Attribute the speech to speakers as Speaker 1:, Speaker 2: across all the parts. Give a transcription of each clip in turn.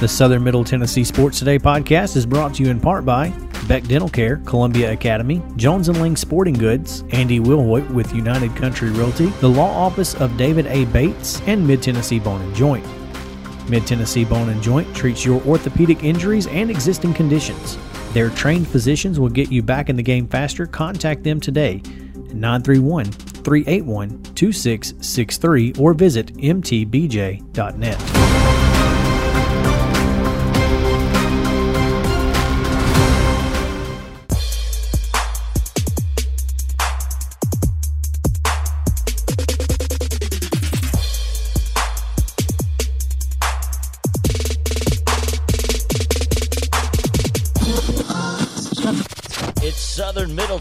Speaker 1: The Southern Middle Tennessee Sports Today podcast is brought to you in part by Beck Dental Care, Columbia Academy, Jones & Ling Sporting Goods, Andy Wilhoit with United Country Realty, the law office of David A. Bates, and Mid Tennessee Bone and Joint. Mid Tennessee Bone and Joint treats your orthopedic injuries and existing conditions. Their trained physicians will get you back in the game faster. Contact them today at 931 381 2663 or visit mtbj.net.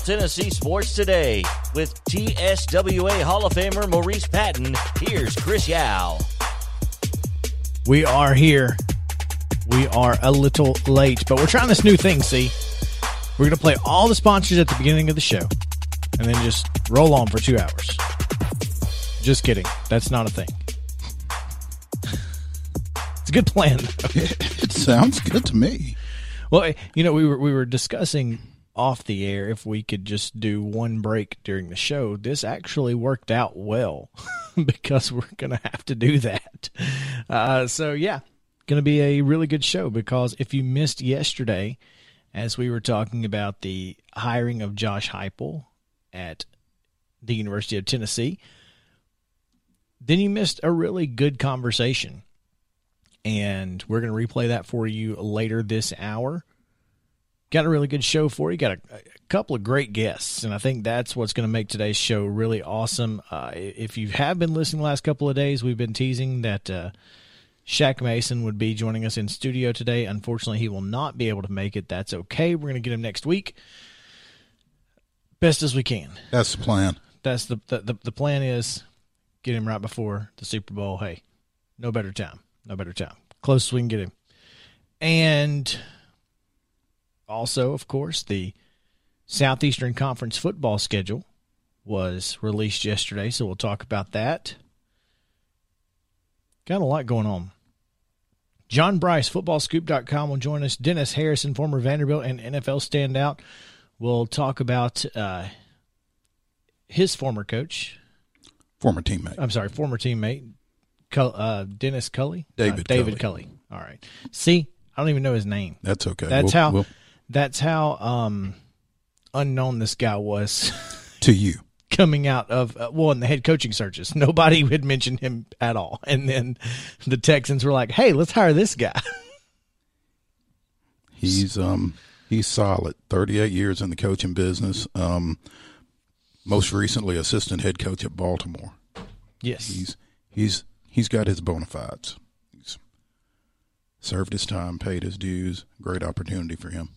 Speaker 2: Tennessee Sports Today with TSWA Hall of Famer Maurice Patton. Here's Chris Yao.
Speaker 1: We are here. We are a little late, but we're trying this new thing, see? We're going to play all the sponsors at the beginning of the show and then just roll on for two hours. Just kidding. That's not a thing. it's a good plan.
Speaker 3: It sounds good to me.
Speaker 1: Well, you know, we were we were discussing off the air if we could just do one break during the show. This actually worked out well because we're going to have to do that. Uh, so yeah, going to be a really good show because if you missed yesterday, as we were talking about the hiring of Josh Heupel at the University of Tennessee, then you missed a really good conversation. And we're going to replay that for you later this hour got a really good show for you. Got a, a couple of great guests, and I think that's what's going to make today's show really awesome. Uh, if you have been listening the last couple of days, we've been teasing that uh, Shaq Mason would be joining us in studio today. Unfortunately, he will not be able to make it. That's okay. We're going to get him next week, best as we can.
Speaker 3: That's the plan.
Speaker 1: That's the the, the, the plan is get him right before the Super Bowl. Hey, no better time. No better time. Closest we can get him. And also, of course, the Southeastern Conference football schedule was released yesterday, so we'll talk about that. Got a lot going on. John Bryce, footballscoop.com, will join us. Dennis Harrison, former Vanderbilt and NFL standout, will talk about uh, his former coach.
Speaker 3: Former teammate.
Speaker 1: I'm sorry, former teammate, uh, Dennis Culley.
Speaker 3: David
Speaker 1: uh, David Culley. Culley. All right. See, I don't even know his name.
Speaker 3: That's okay.
Speaker 1: That's
Speaker 3: We'll-
Speaker 1: how.
Speaker 3: we'll-
Speaker 1: that's how um, unknown this guy was
Speaker 3: to you.
Speaker 1: coming out of uh, well in the head coaching searches. Nobody had mentioned him at all, and then the Texans were like, "Hey, let's hire this guy."
Speaker 3: He's um he's solid. Thirty eight years in the coaching business. Um, most recently assistant head coach at Baltimore.
Speaker 1: yes,
Speaker 3: He's he's he's got his bona fides. He's served his time, paid his dues. Great opportunity for him.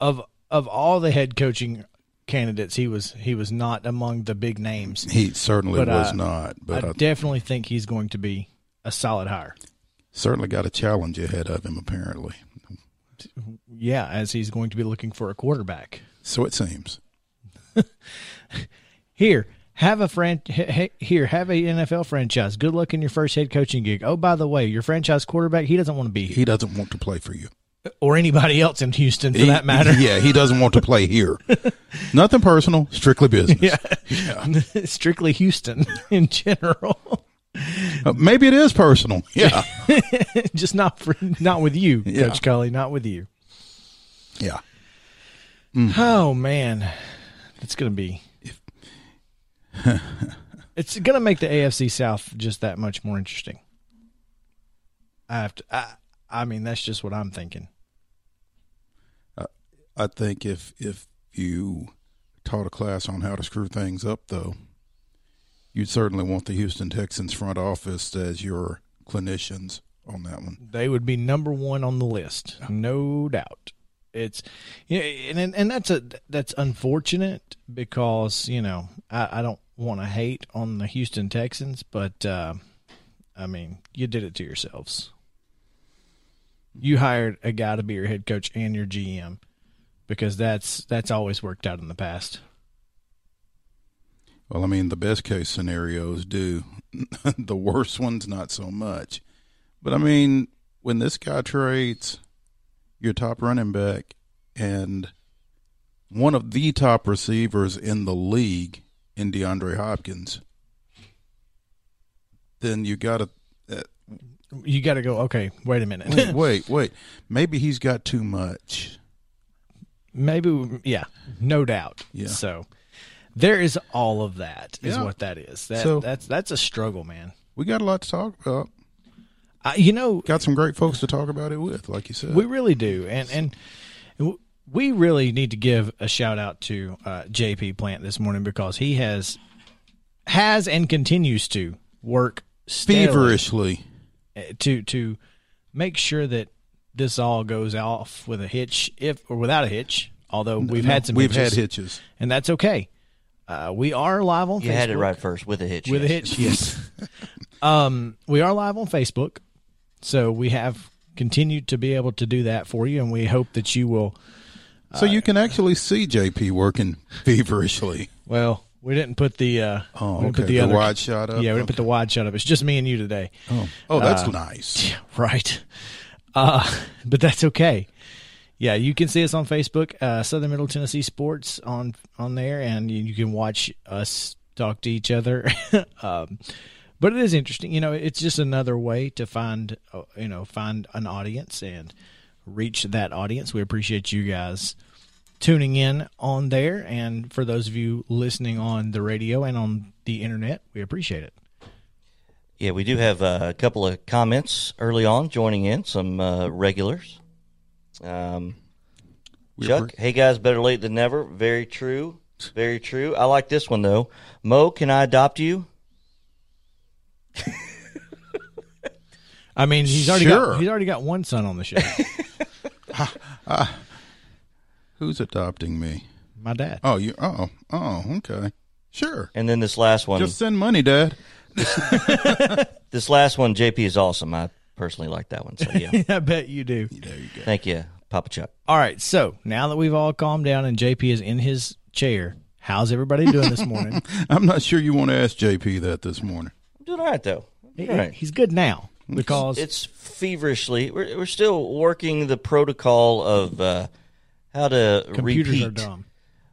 Speaker 1: Of of all the head coaching candidates, he was he was not among the big names.
Speaker 3: He certainly
Speaker 1: But,
Speaker 3: was
Speaker 1: uh,
Speaker 3: not, but
Speaker 1: I
Speaker 3: I
Speaker 1: definitely think he's going to be a solid hire.
Speaker 3: certainly got a challenge ahead of him. Apparently,
Speaker 1: Yeah, as he's going to be looking for a quarterback.
Speaker 3: so it seems.
Speaker 1: Here, have a fran- he- here have a NFL franchise. Good luck in your first head coaching gig. Oh, by the way, your franchise quarterback he doesn't want to be here,
Speaker 3: He doesn't want to play for you.
Speaker 1: Or anybody else in Houston for
Speaker 3: He-
Speaker 1: that matter.
Speaker 3: Yeah, he doesn't want to play here. Nothing personal, strictly business.
Speaker 1: Yeah. Strictly Houston in general,
Speaker 3: Uh, maybe it is personal. Yeah.
Speaker 1: just not for not with you,
Speaker 3: Yeah.
Speaker 1: Coach Culley, not with you.
Speaker 3: yeah.
Speaker 1: Oh man, it's gonna be. it's gonna make the AFC South just that much more interesting. I have to. I, I mean, that's just what I'm thinking.
Speaker 3: I think if if you taught a class on how to screw things up, though, you'd certainly want the Houston Texans front office as your clinicians on that one.
Speaker 1: They would be number one on the list, no doubt. It's yeah, and and that's a that's unfortunate because you know I, I don't want to hate on the Houston Texans, but uh, I mean you did it to yourselves. You hired a guy to be your head coach and your GM because that's that's always worked out in the past.
Speaker 3: Well, I mean, the best case scenarios do. the worst ones, not so much. But I mean, when this guy trades your top running back and one of the top receivers in the league in DeAndre Hopkins, then you got to uh,
Speaker 1: You got to go. Okay, wait a minute.
Speaker 3: wait, wait, wait. Maybe he's got too much.
Speaker 1: Maybe, yeah, no doubt.
Speaker 3: Yeah.
Speaker 1: So there is all of that. Is
Speaker 3: Yeah.
Speaker 1: what that is. That
Speaker 3: So-
Speaker 1: that's that's a struggle, man.
Speaker 3: We got a lot to talk about.
Speaker 1: I, you know,
Speaker 3: Got some great folks to talk about it with, like you said.
Speaker 1: We really do, and and we really need to give a shout out to uh, JP Plant this morning because he has has and continues to work
Speaker 3: feverishly.
Speaker 1: uh, to to make sure that this all goes off with a hitch, if or without a hitch. Although we've had some,
Speaker 3: We've
Speaker 1: hitches,
Speaker 3: had hitches.
Speaker 1: and that's okay. Uh, we are live on
Speaker 2: You
Speaker 1: Facebook
Speaker 2: had it right first with a hitch.
Speaker 1: with a hitch. Yes. um, we are live on Facebook, so we have continued to be able to do that for you, and we hope that you will.
Speaker 3: So you can actually see JP working feverishly.
Speaker 1: Well, we didn't put the. Uh,
Speaker 3: Oh,
Speaker 1: we
Speaker 3: okay.
Speaker 1: Put
Speaker 3: The,
Speaker 1: the, other,
Speaker 3: wide shot up.
Speaker 1: Yeah, we didn't put the wide shot up. It's just me and you today.
Speaker 3: Oh, oh that's
Speaker 1: Uh,
Speaker 3: nice.
Speaker 1: Right. Uh, but that's okay. Yeah, you can see us on Facebook, uh, Southern Middle Tennessee Sports on on there, and you, you can watch us talk to each other. um, but it is interesting, you know. It's just another way to find, uh, you know, find an audience and reach that audience. We appreciate you guys tuning in on there, and for those of you listening on the radio and on the internet, we appreciate it.
Speaker 2: Yeah, we do have uh, a couple of comments early on joining in, some uh, regulars. Um, Chuck, hey guys, better late than never. Very true. Very true. I like this one though. Mo, can I adopt you?
Speaker 1: I mean, he's already
Speaker 3: Sure.
Speaker 1: got he's already got one son on the show.
Speaker 3: Who's adopting me?
Speaker 1: My dad.
Speaker 3: Oh, you. Oh, oh, okay. Sure.
Speaker 2: And then this last one,
Speaker 3: Just send money, Dad.
Speaker 2: this last one, JP is awesome. I personally like that one. So yeah,
Speaker 1: I bet you do.
Speaker 3: There you go.
Speaker 2: thank you, Papa Chuck.
Speaker 1: All right, so now that we've all calmed down and JP is in his chair, how's everybody doing this morning?
Speaker 3: I'm not sure you want to ask JP that this morning.
Speaker 2: I'm doing all right though.
Speaker 1: He-
Speaker 2: All right.
Speaker 1: He's good now because
Speaker 2: It's feverishly. We're we're still working the protocol of uh, how to
Speaker 1: computers
Speaker 2: repeat.
Speaker 1: are dumb.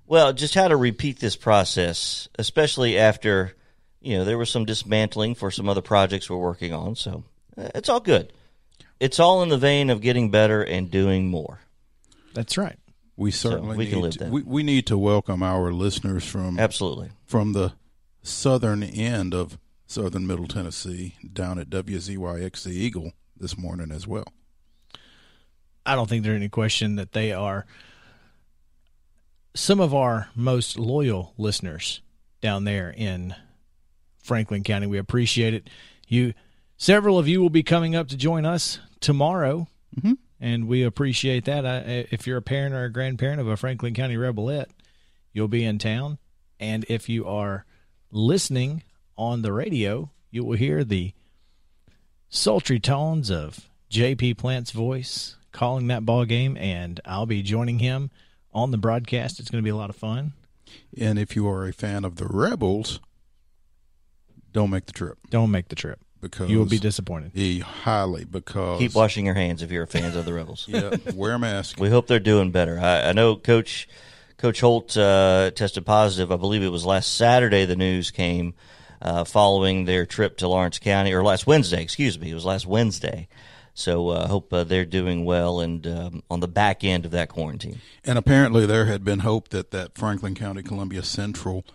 Speaker 2: Well, just how to repeat this process, especially after you know there was some dismantling for some other projects we're working on. So uh, it's all good. It's all in the vein of getting better and doing more.
Speaker 1: That's right.
Speaker 3: We certainly
Speaker 2: we can
Speaker 3: need
Speaker 2: live
Speaker 3: to,
Speaker 2: that.
Speaker 3: we, we need to welcome our listeners from
Speaker 2: Absolutely.
Speaker 3: from the southern end of southern Middle Tennessee down at WZYX the Eagle this morning as well.
Speaker 1: I don't think there's any question that they are some of our most loyal listeners down there in Franklin County. We appreciate it. You, several of you will be coming up to join us tomorrow,
Speaker 3: Mhm.
Speaker 1: and we appreciate that. I, if you're a parent or a grandparent of a Franklin County Rebelette, you'll be in town, and if you are listening on the radio, you will hear the sultry tones of JP Plant's voice calling that ball game, and I'll be joining him on the broadcast. It's going to be a lot of fun.
Speaker 3: And if you are a fan of the Rebels, don't make the trip
Speaker 1: Don't make the trip.
Speaker 3: because
Speaker 1: You will be disappointed.
Speaker 3: Eh, highly because
Speaker 2: Keep washing your hands if you're a fan of the Rebels.
Speaker 3: yeah, wear a mask.
Speaker 2: We hope they're doing better. I, I know Coach Coach Holt uh, tested positive. I believe it was last Saturday. The news came uh, following their trip to Lawrence County, or last Wednesday. Excuse me, it was last Wednesday. So I uh, hope uh, they're doing well and um, on the back end of that quarantine.
Speaker 3: And apparently, there had been hope that that Franklin County Columbia Central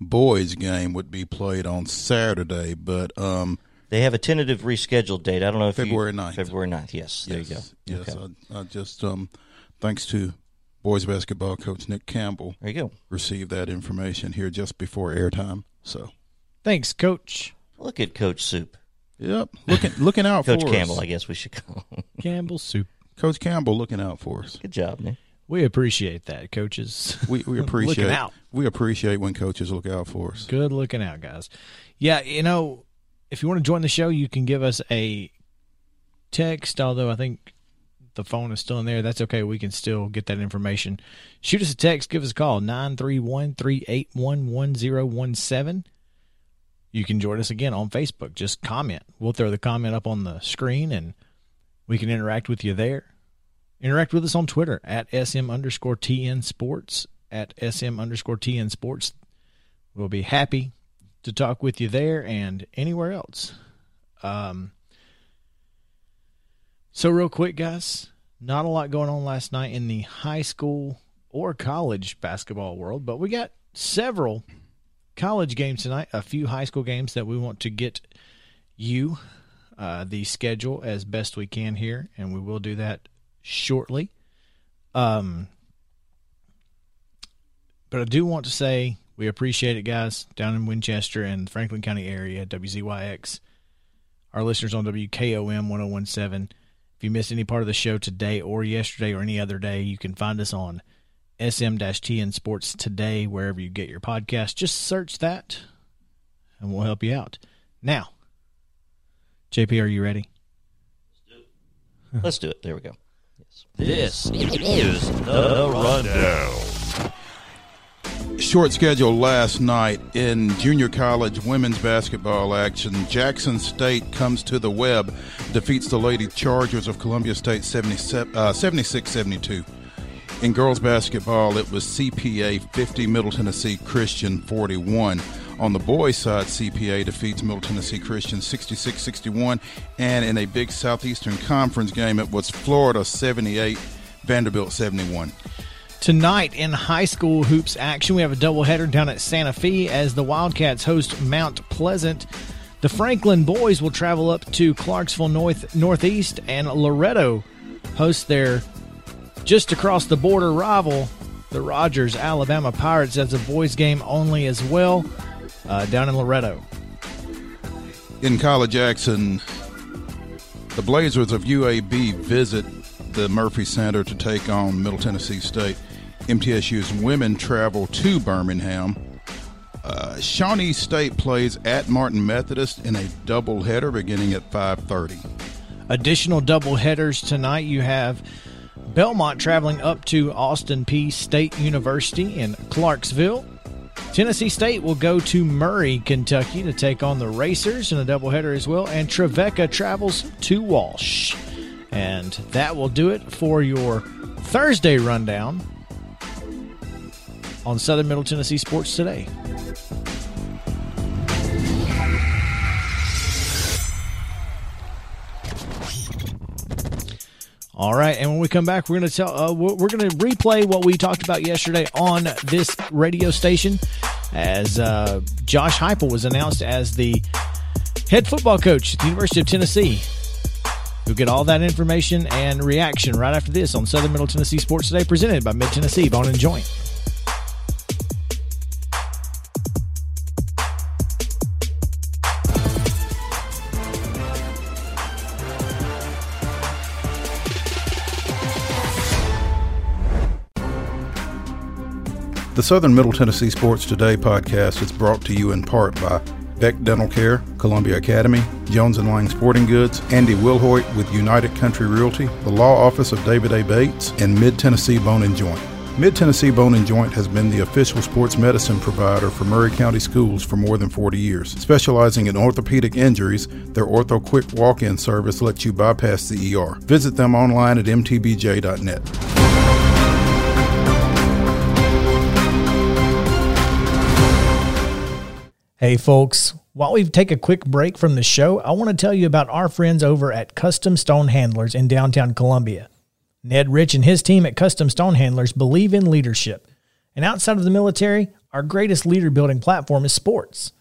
Speaker 3: boys game would be played on Saturday, but um,
Speaker 2: They have a tentative rescheduled date. I don't know if
Speaker 3: February
Speaker 2: you,
Speaker 3: 9th.
Speaker 2: February 9th. Yes, there
Speaker 3: yes,
Speaker 2: you go.
Speaker 3: yes,
Speaker 2: Okay.
Speaker 3: I, I just um, thanks to boys basketball coach Nick Campbell,
Speaker 2: there you go.
Speaker 3: received that information here just before airtime. So,
Speaker 1: Thanks, Coach
Speaker 2: Look at Coach Soup,
Speaker 3: yep, looking looking out for Coach
Speaker 2: Campbell.
Speaker 3: us.
Speaker 2: I guess we should call. him.
Speaker 1: Campbell Soup.
Speaker 3: Coach Campbell looking out for us.
Speaker 2: Good job, man.
Speaker 1: We appreciate that, coaches.
Speaker 3: We we appreciate
Speaker 1: out.
Speaker 3: we appreciate when coaches look out for us.
Speaker 1: Good looking out, guys. Yeah, you know, if you want to join the show, you can give us a text, although I think the phone is still in there. That's okay. We can still get that information. Shoot us a text, give us a call, 931 381 1017. You can join us again on Facebook. Just comment. We'll throw the comment up on the screen and We can interact with you there. Interact with us on Twitter at SM underscore TN Sports, at SM underscore TN Sports. We'll be happy to talk with you there and anywhere else. Um, so, real quick, guys, not a lot going on last night in the high school or college basketball world, but we got several college games tonight, a few high school games that we want to get you uh, the schedule as best we can here, and we will do that shortly. Um, but I do want to say we appreciate it, guys, down in Winchester and Franklin County area, WZYX, our listeners on WKOM 1017. If you missed any part of the show today or yesterday or any other day, you can find us on SM-TN Sports Today, wherever you get your podcast. Just search that, and we'll help you out. Now, JP, are you ready?
Speaker 2: Let's do it. There we go.
Speaker 4: This is the rundown.
Speaker 3: Short schedule last night in junior college women's basketball action. Jackson State comes to the web, defeats the Lady Chargers of Columbia State 76 uh, 72. In girls basketball, it was CPA 50, Middle Tennessee Christian 41. On the boys' side, CPA defeats Middle Tennessee Christian 66 61. And in a big Southeastern Conference game, it was Florida 78, Vanderbilt 71.
Speaker 1: Tonight in high school hoops action, we have a doubleheader down at Santa Fe as the Wildcats host Mount Pleasant. The Franklin boys will travel up to Clarksville North Northeast, and Loretto hosts their just across the border rival, the Rogers Alabama Pirates, as a boys game only as well, uh, down in Loretto.
Speaker 3: In college action, the Blazers of UAB visit the Murphy Center to take on Middle Tennessee State. MTSU's women travel to Birmingham. Uh, Shawnee State plays at Martin Methodist in a doubleheader beginning at 5:30.
Speaker 1: Additional double headers tonight. You have Belmont traveling up to Austin Peay State University in Clarksville. Tennessee State will go to Murray, Kentucky to take on the Racers in a doubleheader as well. And Trevecca travels to Walsh. And that will do it for your Thursday rundown on Southern Middle Tennessee Sports Today. All right, and when we come back, we're going to tell uh, we're going to replay what we talked about yesterday on this radio station, as uh, Josh Heupel was announced as the head football coach at the University of Tennessee. You'll get all that information and reaction right after this on Southern Middle Tennessee Sports Today, presented by Mid Tennessee Bone and Joint.
Speaker 3: The Southern Middle Tennessee Sports Today podcast is brought to you in part by Beck Dental Care, Columbia Academy, Jones & Lang Sporting Goods, Andy Wilhoit with United Country Realty, the Law Office of David A. Bates, and Mid Tennessee Bone and Joint. Mid Tennessee Bone and Joint has been the official sports medicine provider for Maury County Schools for more than 40 years. Specializing in orthopedic injuries, their Ortho Quick walk in service lets you bypass the ER. Visit them online at mtbj.net.
Speaker 1: Hey, folks. While we take a quick break from the show, I want to tell you about our friends over at Custom Stone Handlers in downtown Columbia. Ned Rich and his team at Custom Stone Handlers believe in leadership. And outside of the military, our greatest leader building platform is sports.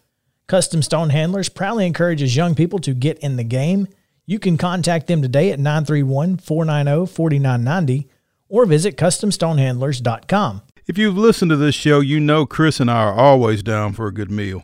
Speaker 1: Custom Stone Handlers proudly encourages young people to get in the game. You can contact them today at 931 490 4990 or visit CustomStonehandlers.com.
Speaker 3: If you've listened to this show, you know Chris and I are always down for a good meal.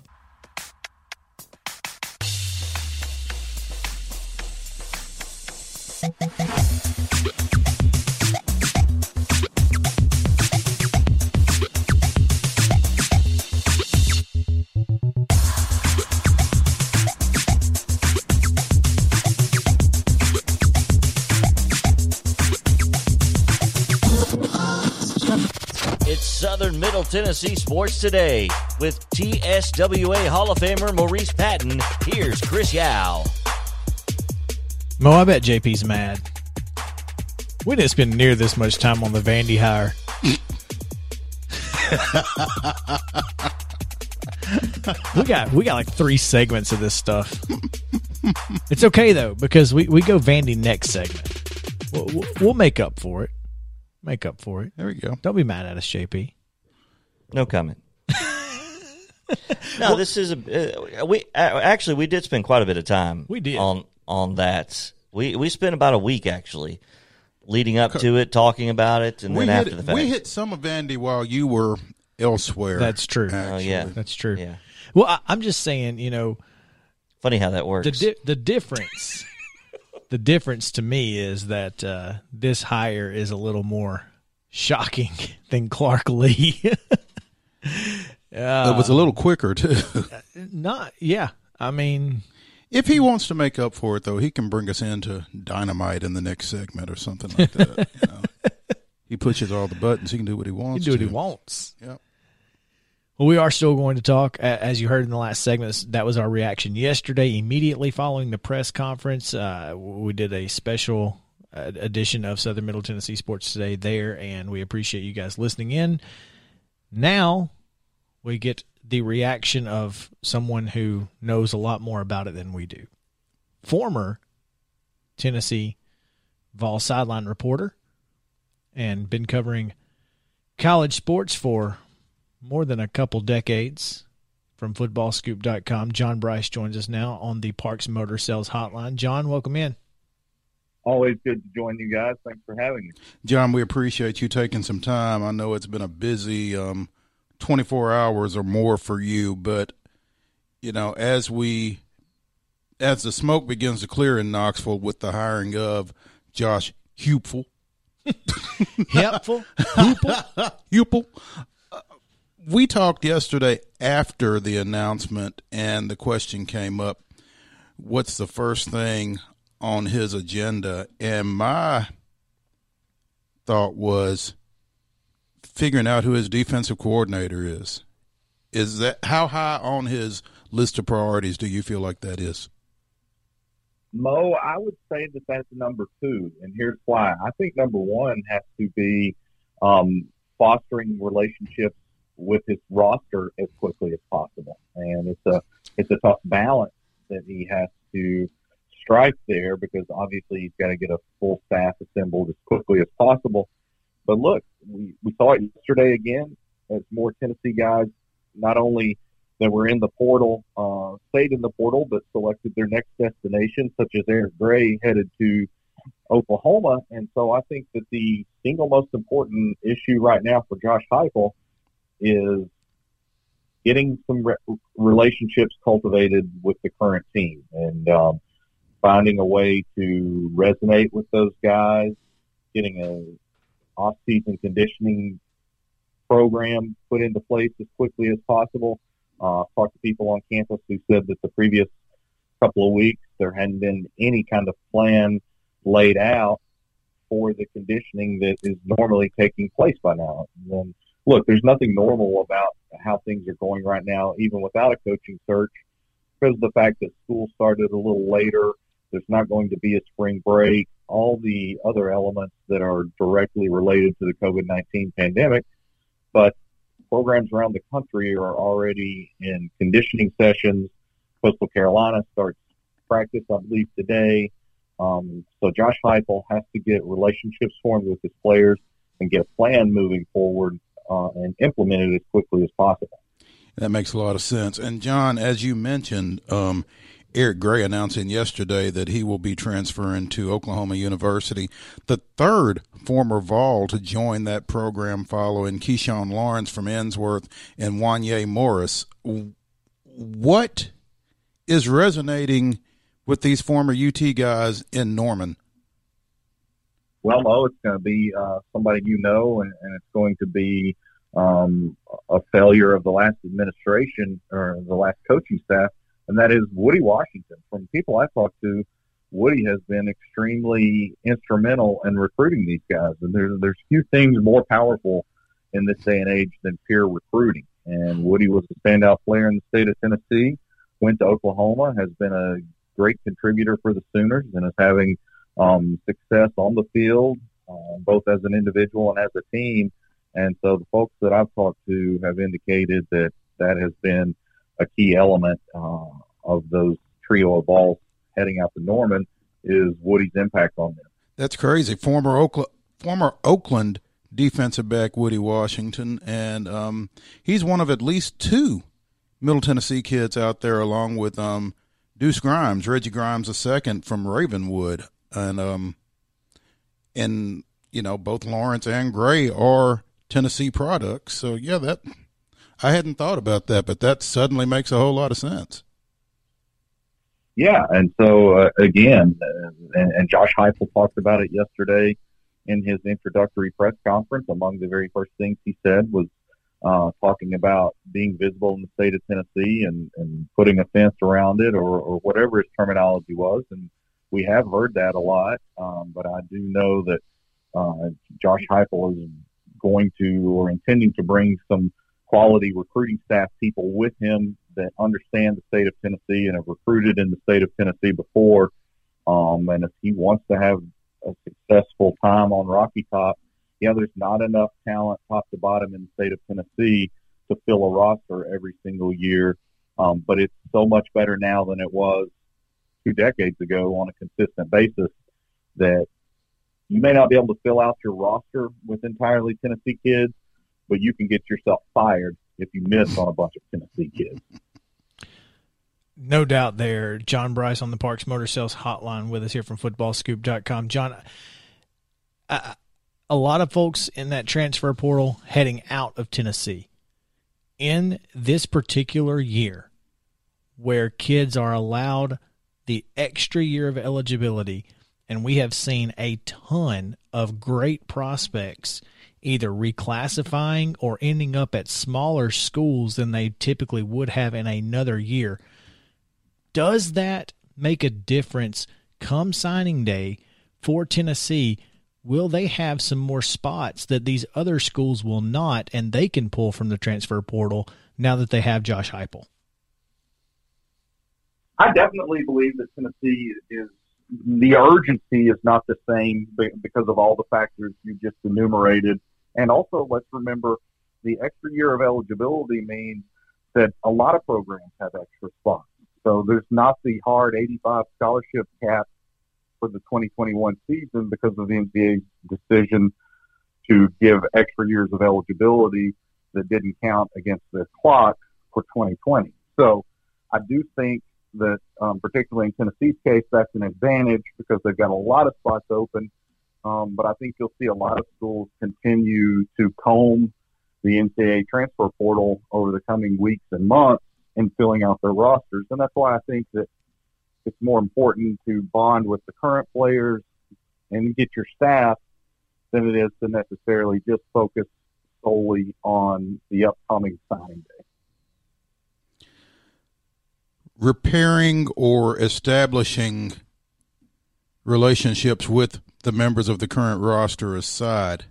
Speaker 4: Tennessee Sports Today with TSWA Hall of Famer Maurice Patton. Here's Chris Yao.
Speaker 1: Mo, I bet JP's mad. We didn't spend near this much time on the Vandy hire. we got we got like three segments of this stuff. It's okay though because we, we go Vandy next segment. We'll, we'll, we'll make up for it. Make up for it.
Speaker 3: There we go.
Speaker 1: Don't be mad at us, JP.
Speaker 2: No comment. no, this is a uh, we uh, actually we did spend quite a bit of time.
Speaker 1: We did.
Speaker 2: on on that. We we spent about a week actually leading up to it, talking about it, and
Speaker 3: We
Speaker 2: then
Speaker 3: hit,
Speaker 2: after the fact.
Speaker 3: we hit some of Vandy while you were elsewhere.
Speaker 1: That's true.
Speaker 2: oh yeah,
Speaker 1: That's true.
Speaker 2: Yeah,
Speaker 1: Well, I, I'm just saying, you know,
Speaker 2: funny how that works.
Speaker 1: the di- the difference the difference to me is that uh, this hire is a little more shocking than Clark Lea.
Speaker 3: It was a little quicker too.
Speaker 1: Not yeah. I mean,
Speaker 3: if he wants to make up for it, though, he can bring us into dynamite in the next segment or something like that. you know? He pushes all the buttons. He can do what he
Speaker 1: he
Speaker 3: wants.
Speaker 1: can do what
Speaker 3: to.
Speaker 1: he wants.
Speaker 3: Yep.
Speaker 1: Well, we are still going to talk, as you heard in the last segment. That was our reaction yesterday, immediately following the press conference. Uh, we did a special uh, edition of Southern Middle Tennessee Sports Today there, and we appreciate you guys listening in. Now we get the reaction of someone who knows a lot more about it than we do. Former Tennessee Vol sideline reporter and been covering college sports for more than a couple decades from footballscoop.com. John Bryce joins us now on the Parks Motor Sales Hotline. John, welcome in.
Speaker 5: Always good to join you guys. Thanks for having me.
Speaker 3: John, we appreciate you taking some time. I know it's been a busy um, 24 hours or more for you, but you know, as we as the smoke begins to clear in Knoxville with the hiring of Josh Heupel,
Speaker 1: Helpful.
Speaker 3: Heupel, uh, we talked yesterday after the announcement, and the question came up: What's the first thing on his agenda? And my thought was figuring out who his defensive coordinator is. Is that how high on his list of priorities do you feel like that is?
Speaker 5: Mo, I would say that that's number two, and here's why. I think number one has to be um, fostering relationships with his roster as quickly as possible, and it's a it's a tough balance that he has to strike there because obviously he's got to get a full staff assembled as quickly as possible. But look, we, we saw it yesterday again as more Tennessee guys not only that were in the portal, uh, stayed in the portal, but selected their next destination, such as Eric Gray headed to Oklahoma. And so I think that the single most important issue right now for Josh Heupel is getting some re- relationships cultivated with the current team and um, finding a way to resonate with those guys, getting a off-season conditioning program put into place as quickly as possible. Uh, talked to people on campus who said that the previous couple of weeks there hadn't been any kind of plan laid out for the conditioning that is normally taking place by now. And look, there's nothing normal about how things are going right now, even without a coaching search, because of the fact that school started a little later. There's not going to be a spring break. All the other elements that are directly related to the COVID-19 pandemic, but programs around the country are already in conditioning sessions. Coastal Carolina starts practice, I believe, today. Um, so Josh Heupel has to get relationships formed with his players and get a plan moving forward uh, and implement it as quickly as possible.
Speaker 3: That makes a lot of sense. And John, as you mentioned, um, Eric Gray announcing yesterday that he will be transferring to Oklahoma University, the third former Vol to join that program following Keyshawn Lawrence from Ensworth and Wanya Morris. What is resonating with these former UT guys in Norman?
Speaker 5: Well, Mo, it's going to be uh, somebody you know, and, and, it's going to be um, a failure of the last administration or the last coaching staff and that is Woody Washington. From people I've talked to, Woody has been extremely instrumental in recruiting these guys, and there's there's few things more powerful in this day and age than peer recruiting. And Woody was a standout player in the state of Tennessee. Went to Oklahoma, has been a great contributor for the Sooners, and is having um, success on the field, uh, both as an individual and as a team. And so the folks that I've talked to have indicated that that has been a key element uh, of those trio of Vols heading out to Norman is Woody's impact on them.
Speaker 3: That's crazy. Former Oakland, former Oakland defensive back Woody Washington, and um, he's one of at least two Middle Tennessee kids out there, along with um, Deuce Grimes, Reggie Grimes II from Ravenwood, and um, and you know both Lawrence and Gray are Tennessee products. So yeah, that I hadn't thought about that, but that suddenly makes a whole lot of sense.
Speaker 5: Yeah, and so uh, again, uh, and, and, Josh Heupel talked about it yesterday in his introductory press conference. Among the very first things he said was uh, talking about being visible in the state of Tennessee and, and putting a fence around it, or, or whatever his terminology was. And we have heard that a lot, um, but I do know that uh, Josh Heupel is going to or intending to bring some quality recruiting staff people with him that understand the state of Tennessee and have recruited in the state of Tennessee before. Um, and if he wants to have a successful time on Rocky Top, yeah, there's not enough talent top to bottom in the state of Tennessee to fill a roster every single year. Um, but it's so much better now than it was two decades ago on a consistent basis that you may not be able to fill out your roster with entirely Tennessee kids, but you can get yourself fired if you miss on a bunch of Tennessee kids.
Speaker 6: No doubt there. John Bryce on the Parks Motor Sales Hotline with us here from footballscoop.com. John, a lot of folks in that transfer portal heading out of Tennessee in this particular year where kids are allowed the extra year of eligibility and we have seen a ton of great prospects either reclassifying or ending up at smaller schools than they typically would have in another year. Does that make a difference come signing day for Tennessee? Will they have some more spots that these other schools will not, and they can pull from the transfer portal now that they have Josh Heupel?
Speaker 5: I definitely believe that Tennessee is the urgency is not the same because of all the factors you just enumerated. And also, let's remember the extra year of eligibility means that a lot of programs have extra spots. So there's not the hard 85 scholarship cap for the 2021 season because of the NCAA's decision to give extra years of eligibility that didn't count against the clock for 2020. So I do think that, um, particularly in Tennessee's case, that's an advantage because they've got a lot of spots open um, but I think you'll see a lot of schools continue to comb the NCAA transfer portal over the coming weeks and months in filling out their rosters. And that's why I think that it's more important to bond with the current players and get your staff than it is to necessarily just focus solely on the upcoming signing day.
Speaker 3: Repairing or establishing relationships with the members of the current roster aside,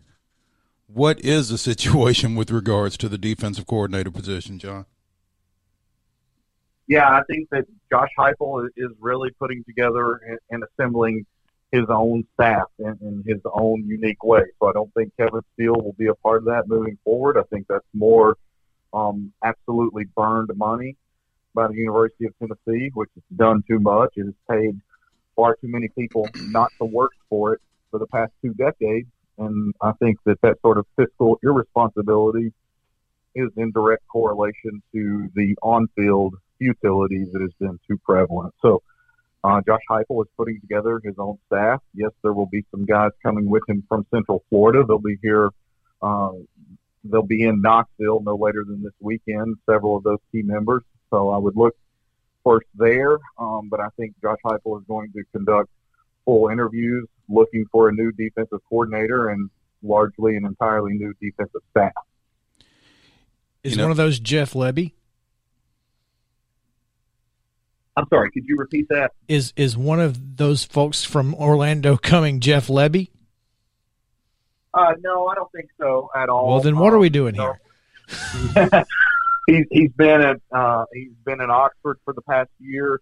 Speaker 3: what is the situation with regards to the defensive coordinator position, John?
Speaker 5: Yeah, I think that Josh Heupel is really putting together and, assembling his own staff in, in, his own unique way. So I don't think Kevin Steele will be a part of that moving forward. I think that's more um, absolutely burned money by the University of Tennessee, which has done too much. It has paid far too many people not to work for it for the past two decades. And I think that that sort of fiscal irresponsibility is in direct correlation to the on-field futility that has been too prevalent. So uh, Josh Heupel is putting together his own staff. Yes, there will be some guys coming with him from Central Florida. They'll be here. Uh, they'll be in Knoxville no later than this weekend. Several of those key members. So I would look first there. Um, but I think Josh Heupel is going to conduct full interviews, looking for a new defensive coordinator and largely an entirely new defensive staff.
Speaker 1: Is you know, one of those Jeff Lebby?
Speaker 5: I'm sorry, could you repeat that?
Speaker 1: Is is one of those folks from Orlando coming Jeff Lebby?
Speaker 5: Uh, no, I don't think so at all.
Speaker 1: Well, then what um, are we um, doing here?
Speaker 5: he's he's been at uh, he's been in Oxford for the past year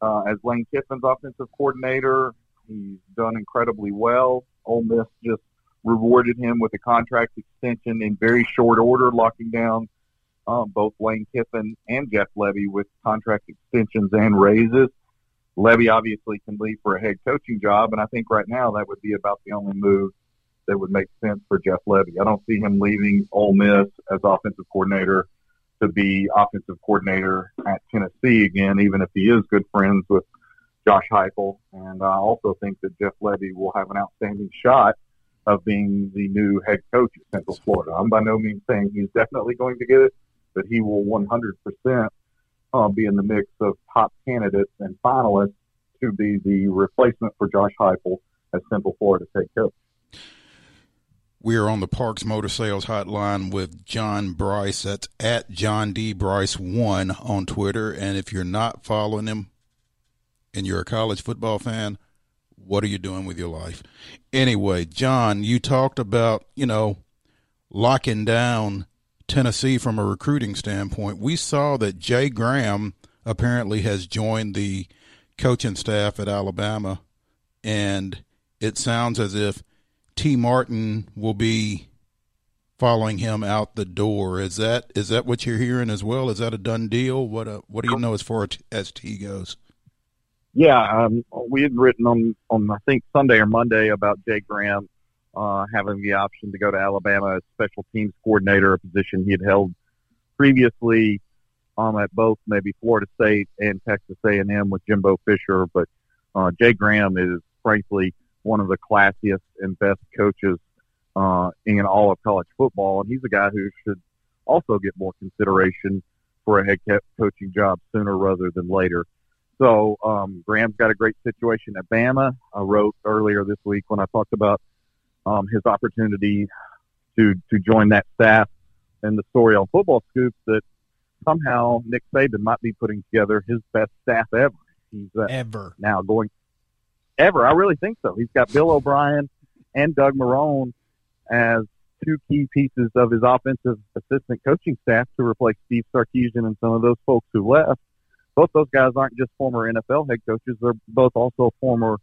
Speaker 5: uh, as Lane Kiffin's offensive coordinator. He's done incredibly well. Ole Miss just rewarded him with a contract extension in very short order, locking down um, both Lane Kiffin and Jeff Lebby with contract extensions and raises. Lebby obviously can leave for a head coaching job, and I think right now that would be about the only move that would make sense for Jeff Lebby. I don't see him leaving Ole Miss as offensive coordinator to be offensive coordinator at Tennessee again, even if he is good friends with Josh Heupel. And I also think that Jeff Lebby will have an outstanding shot of being the new head coach at Central Florida. I'm by no means saying he's definitely going to get it, but he will 100% uh, be in the mix of top candidates and finalists to be the replacement for Josh Heupel as Central Florida head coach.
Speaker 3: We are on the Parks Motor Sales Hotline with John Bryce. That's at John D. Bryce one on Twitter. And if you're not following him and you're a college football fan, what are you doing with your life? Anyway, John, you talked about, you know, locking down Tennessee from a recruiting standpoint. We saw that Jay Graham apparently has joined the coaching staff at Alabama, and it sounds as if Tee Martin will be following him out the door. Is that is that what you're hearing as well? Is that a done deal? What uh, what do you know as far as T goes?
Speaker 5: Yeah, um, we had written on on I think Sunday or Monday about Jay Graham uh, having the option to go to Alabama as special teams coordinator, a position he had held previously um, at both maybe Florida State and Texas A&M with Jimbo Fisher. But uh, Jay Graham is frankly one of the classiest and best coaches uh, in all of college football, and he's a guy who should also get more consideration for a head coaching job sooner rather than later. So um, Graham's got a great situation at Bama. I wrote earlier this week when I talked about um, his opportunity to to join that staff and the story on Football Scoops that somehow Nick Saban might be putting together his best staff ever.
Speaker 1: He's uh, ever
Speaker 5: now going ever. I really think so. He's got Bill O'Brien and Doug Marrone as two key pieces of his offensive assistant coaching staff to replace Steve Sarkisian and some of those folks who left. Both those guys aren't just former NFL head coaches; they're both also former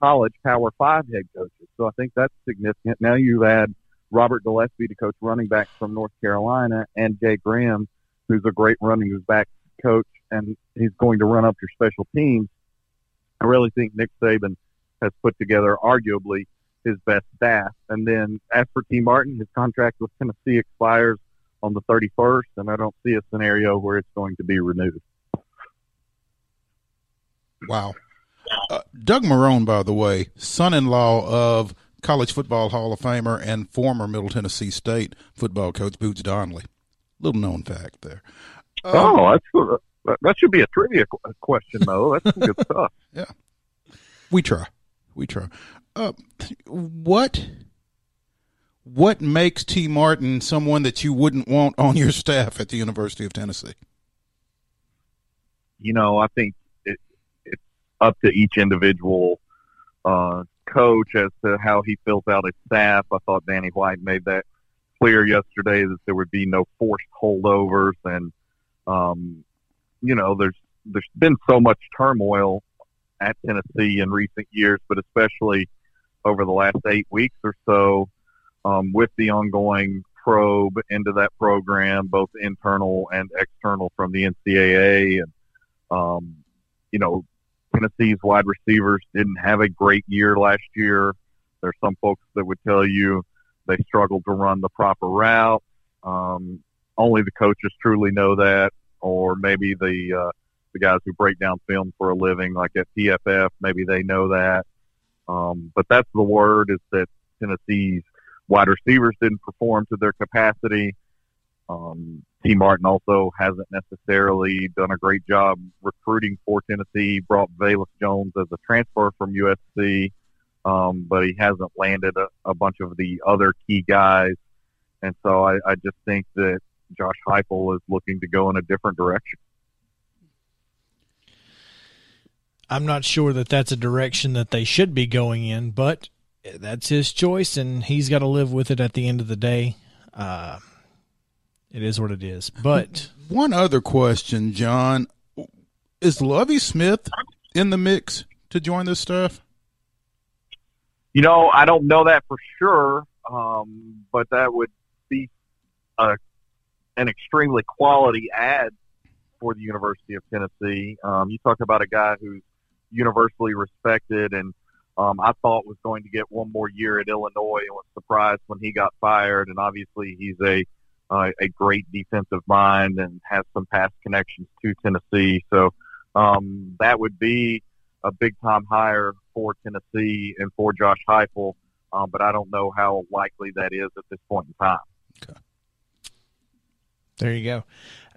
Speaker 5: college Power Five head coaches. So I think that's significant. Now you add Robert Gillespie to coach running backs from North Carolina and Jay Graham, who's a great running back coach, and he's going to run up your special teams. I really think Nick Saban has put together arguably his best staff. And then as for Tee Martin, his contract with Tennessee expires on the 31st, and I don't see a scenario where it's going to be renewed.
Speaker 3: Wow. Uh, Doug Marrone, by the way, son-in-law of college football Hall of Famer and former Middle Tennessee State football coach Boots Donnelly. Little known fact there.
Speaker 5: Um, oh, that's that should be a trivia question, though. That's some good stuff.
Speaker 3: Yeah, we try, we try. Uh, what what makes T. Martin someone that you wouldn't want on your staff at the University of Tennessee?
Speaker 5: You know, I think it, it's up to each individual uh, coach as to how he fills out his staff. I thought Danny White made that clear yesterday that there would be no forced holdovers, and um, you know, there's there's been so much turmoil at Tennessee in recent years, but especially over the last eight weeks or so, um, with the ongoing probe into that program, both internal and external from the NCAA, and um, you know, Tennessee's wide receivers didn't have a great year last year. There's some folks that would tell you they struggled to run the proper route. Um, only the coaches truly know that. Or maybe the uh, the guys who break down film for a living, like at PFF, maybe they know that. Um, but that's the word is that Tennessee's wide receivers didn't perform to their capacity. Um, Tee Martin also hasn't necessarily done a great job recruiting for Tennessee. Brought Velus Jones as a transfer from USC, um, but he hasn't landed a, a, bunch of the other key guys. And so I, I just think that Josh Heupel is looking to go in a different direction.
Speaker 1: I'm not sure that that's a direction that they should be going in, but that's his choice, and he's got to live with it at the end of the day. Uh, it is what it is. But
Speaker 3: one other question, John, is Lovie Smith in the mix to join this staff?
Speaker 5: You know, I don't know that for sure, um, but that would be a, an extremely quality add for the University of Tennessee. Um, you talk about a guy who's universally respected and um, I thought was going to get one more year at Illinois and was surprised when he got fired. And obviously, he's a uh, a great defensive mind and has some past connections to Tennessee. So um, that would be a big time hire for Tennessee and for Josh Heupel. Um, but I don't know how likely that is at this point in time. Okay.
Speaker 1: There you go.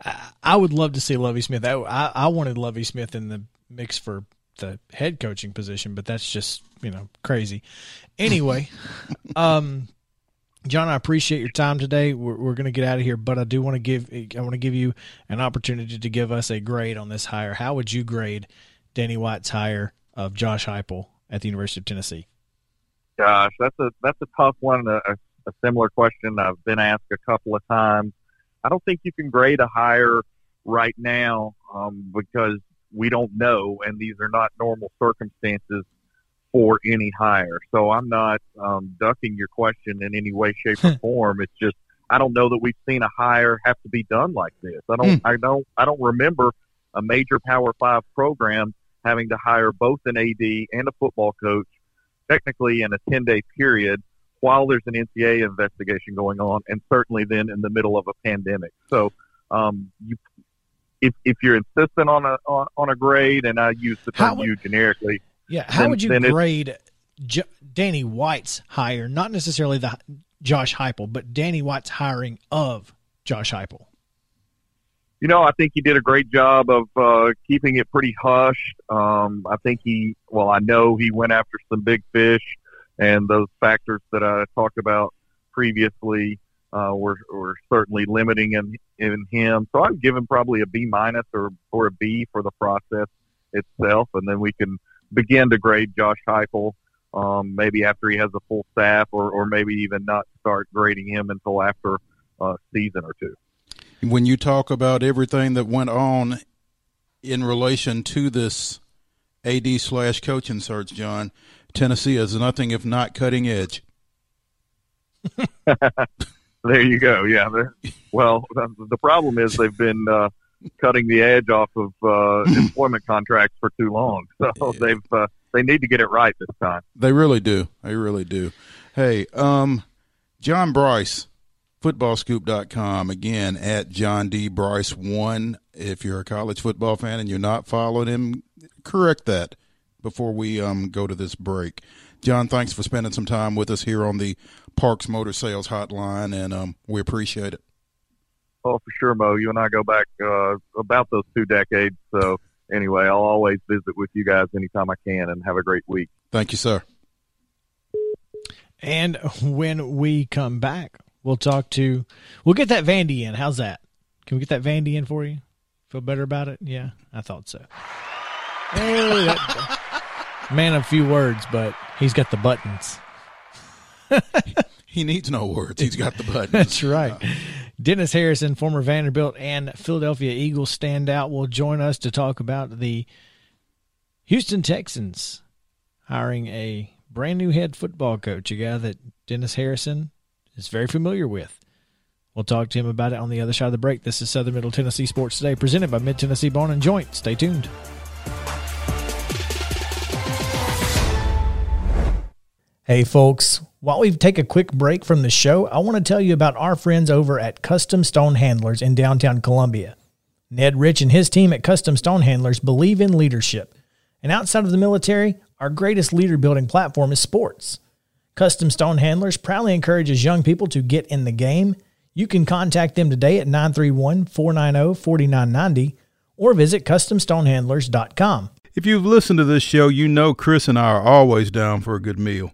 Speaker 1: I, I would love to see Lovie Smith. I, I, I wanted Lovie Smith in the mix for the head coaching position, but that's just you know crazy. Anyway, um, John, I appreciate your time today. We're, we're going to get out of here, but I do want to give I want to give you an opportunity to give us a grade on this hire. How would you grade Danny White's hire of Josh Heupel at the University of Tennessee?
Speaker 5: Gosh, that's a that's a tough one. A, a similar question I've been asked a couple of times. I don't think you can grade a hire right now um, because we don't know, and these are not normal circumstances for any hire. So I'm not um, ducking your question in any way, shape, or form. It's just I don't know that we've seen a hire have to be done like this. I don't. Mm. I don't. I don't remember a major Power Five program having to hire both an AD and a football coach, technically in a 10 day period, while there's an NCA investigation going on, and certainly then in the middle of a pandemic. So um, you, if if you're insistent on a on, on a grade, and I use the term you generically
Speaker 1: yeah, how then, would you grade J- Danny White's hire? Not necessarily the Josh Heupel, but Danny White's hiring of Josh Heupel.
Speaker 5: You know, I think he did a great job of uh, keeping it pretty hushed. Um, I think he, well, I know he went after some big fish, and those factors that I talked about previously uh, were, were certainly limiting in, in him. So I'd give him probably a B minus or or a B for the process itself, and then we can begin to grade Josh Heupel um, maybe after he has a full staff, or, or maybe even not start grading him until after a season or two.
Speaker 3: When you talk about everything that went on in relation to this AD slash coaching search, John, Tennessee is nothing if not cutting edge.
Speaker 5: there you go. Yeah. Well, the problem is they've been uh, cutting the edge off of uh, employment contracts for too long. So they've uh, they need to get it right this time.
Speaker 3: They really do. They really do. Hey, um, John Brice, footballscoop.com. Again, at John D. Brice 1. If you're a college football fan and you're not following him, correct that before we um, go to this break. John, thanks for spending some time with us here on the Parks Motor Sales Hotline, and um, we appreciate it.
Speaker 5: Oh, for sure, Mo. You and I go back uh, about those two decades. So anyway, I'll always visit with you guys anytime I can, and have a great week.
Speaker 3: Thank you, sir.
Speaker 1: And when we come back, we'll talk to. We'll get that Vandy in. How's that? Can we get that Vandy in for you? Feel better about it? Yeah, I thought so. Hey, that, man, of a few words, but he's got the buttons.
Speaker 3: he needs no words. He's got the buttons.
Speaker 1: That's right. Dennis Harrison, former Vanderbilt and Philadelphia Eagles standout, will join us to talk about the Houston Texans hiring a brand new head football coach, a guy that Dennis Harrison is very familiar with. We'll talk to him about it on the other side of the break. This is Southern Middle Tennessee Sports Today, presented by Mid Tennessee Bone and Joint. Stay tuned. Hey, folks. While we take a quick break from the show, I want to tell you about our friends over at Custom Stone Handlers in downtown Columbia.
Speaker 6: Ned Rich and his team at Custom Stone Handlers believe in leadership. And outside of the military, our greatest leader building platform is sports. Custom Stone Handlers proudly encourages young people to get in the game. You can contact them today at 931 490 4990 or visit CustomStonehandlers.com.
Speaker 3: If you've listened to this show, you know Chris and I are always down for a good meal.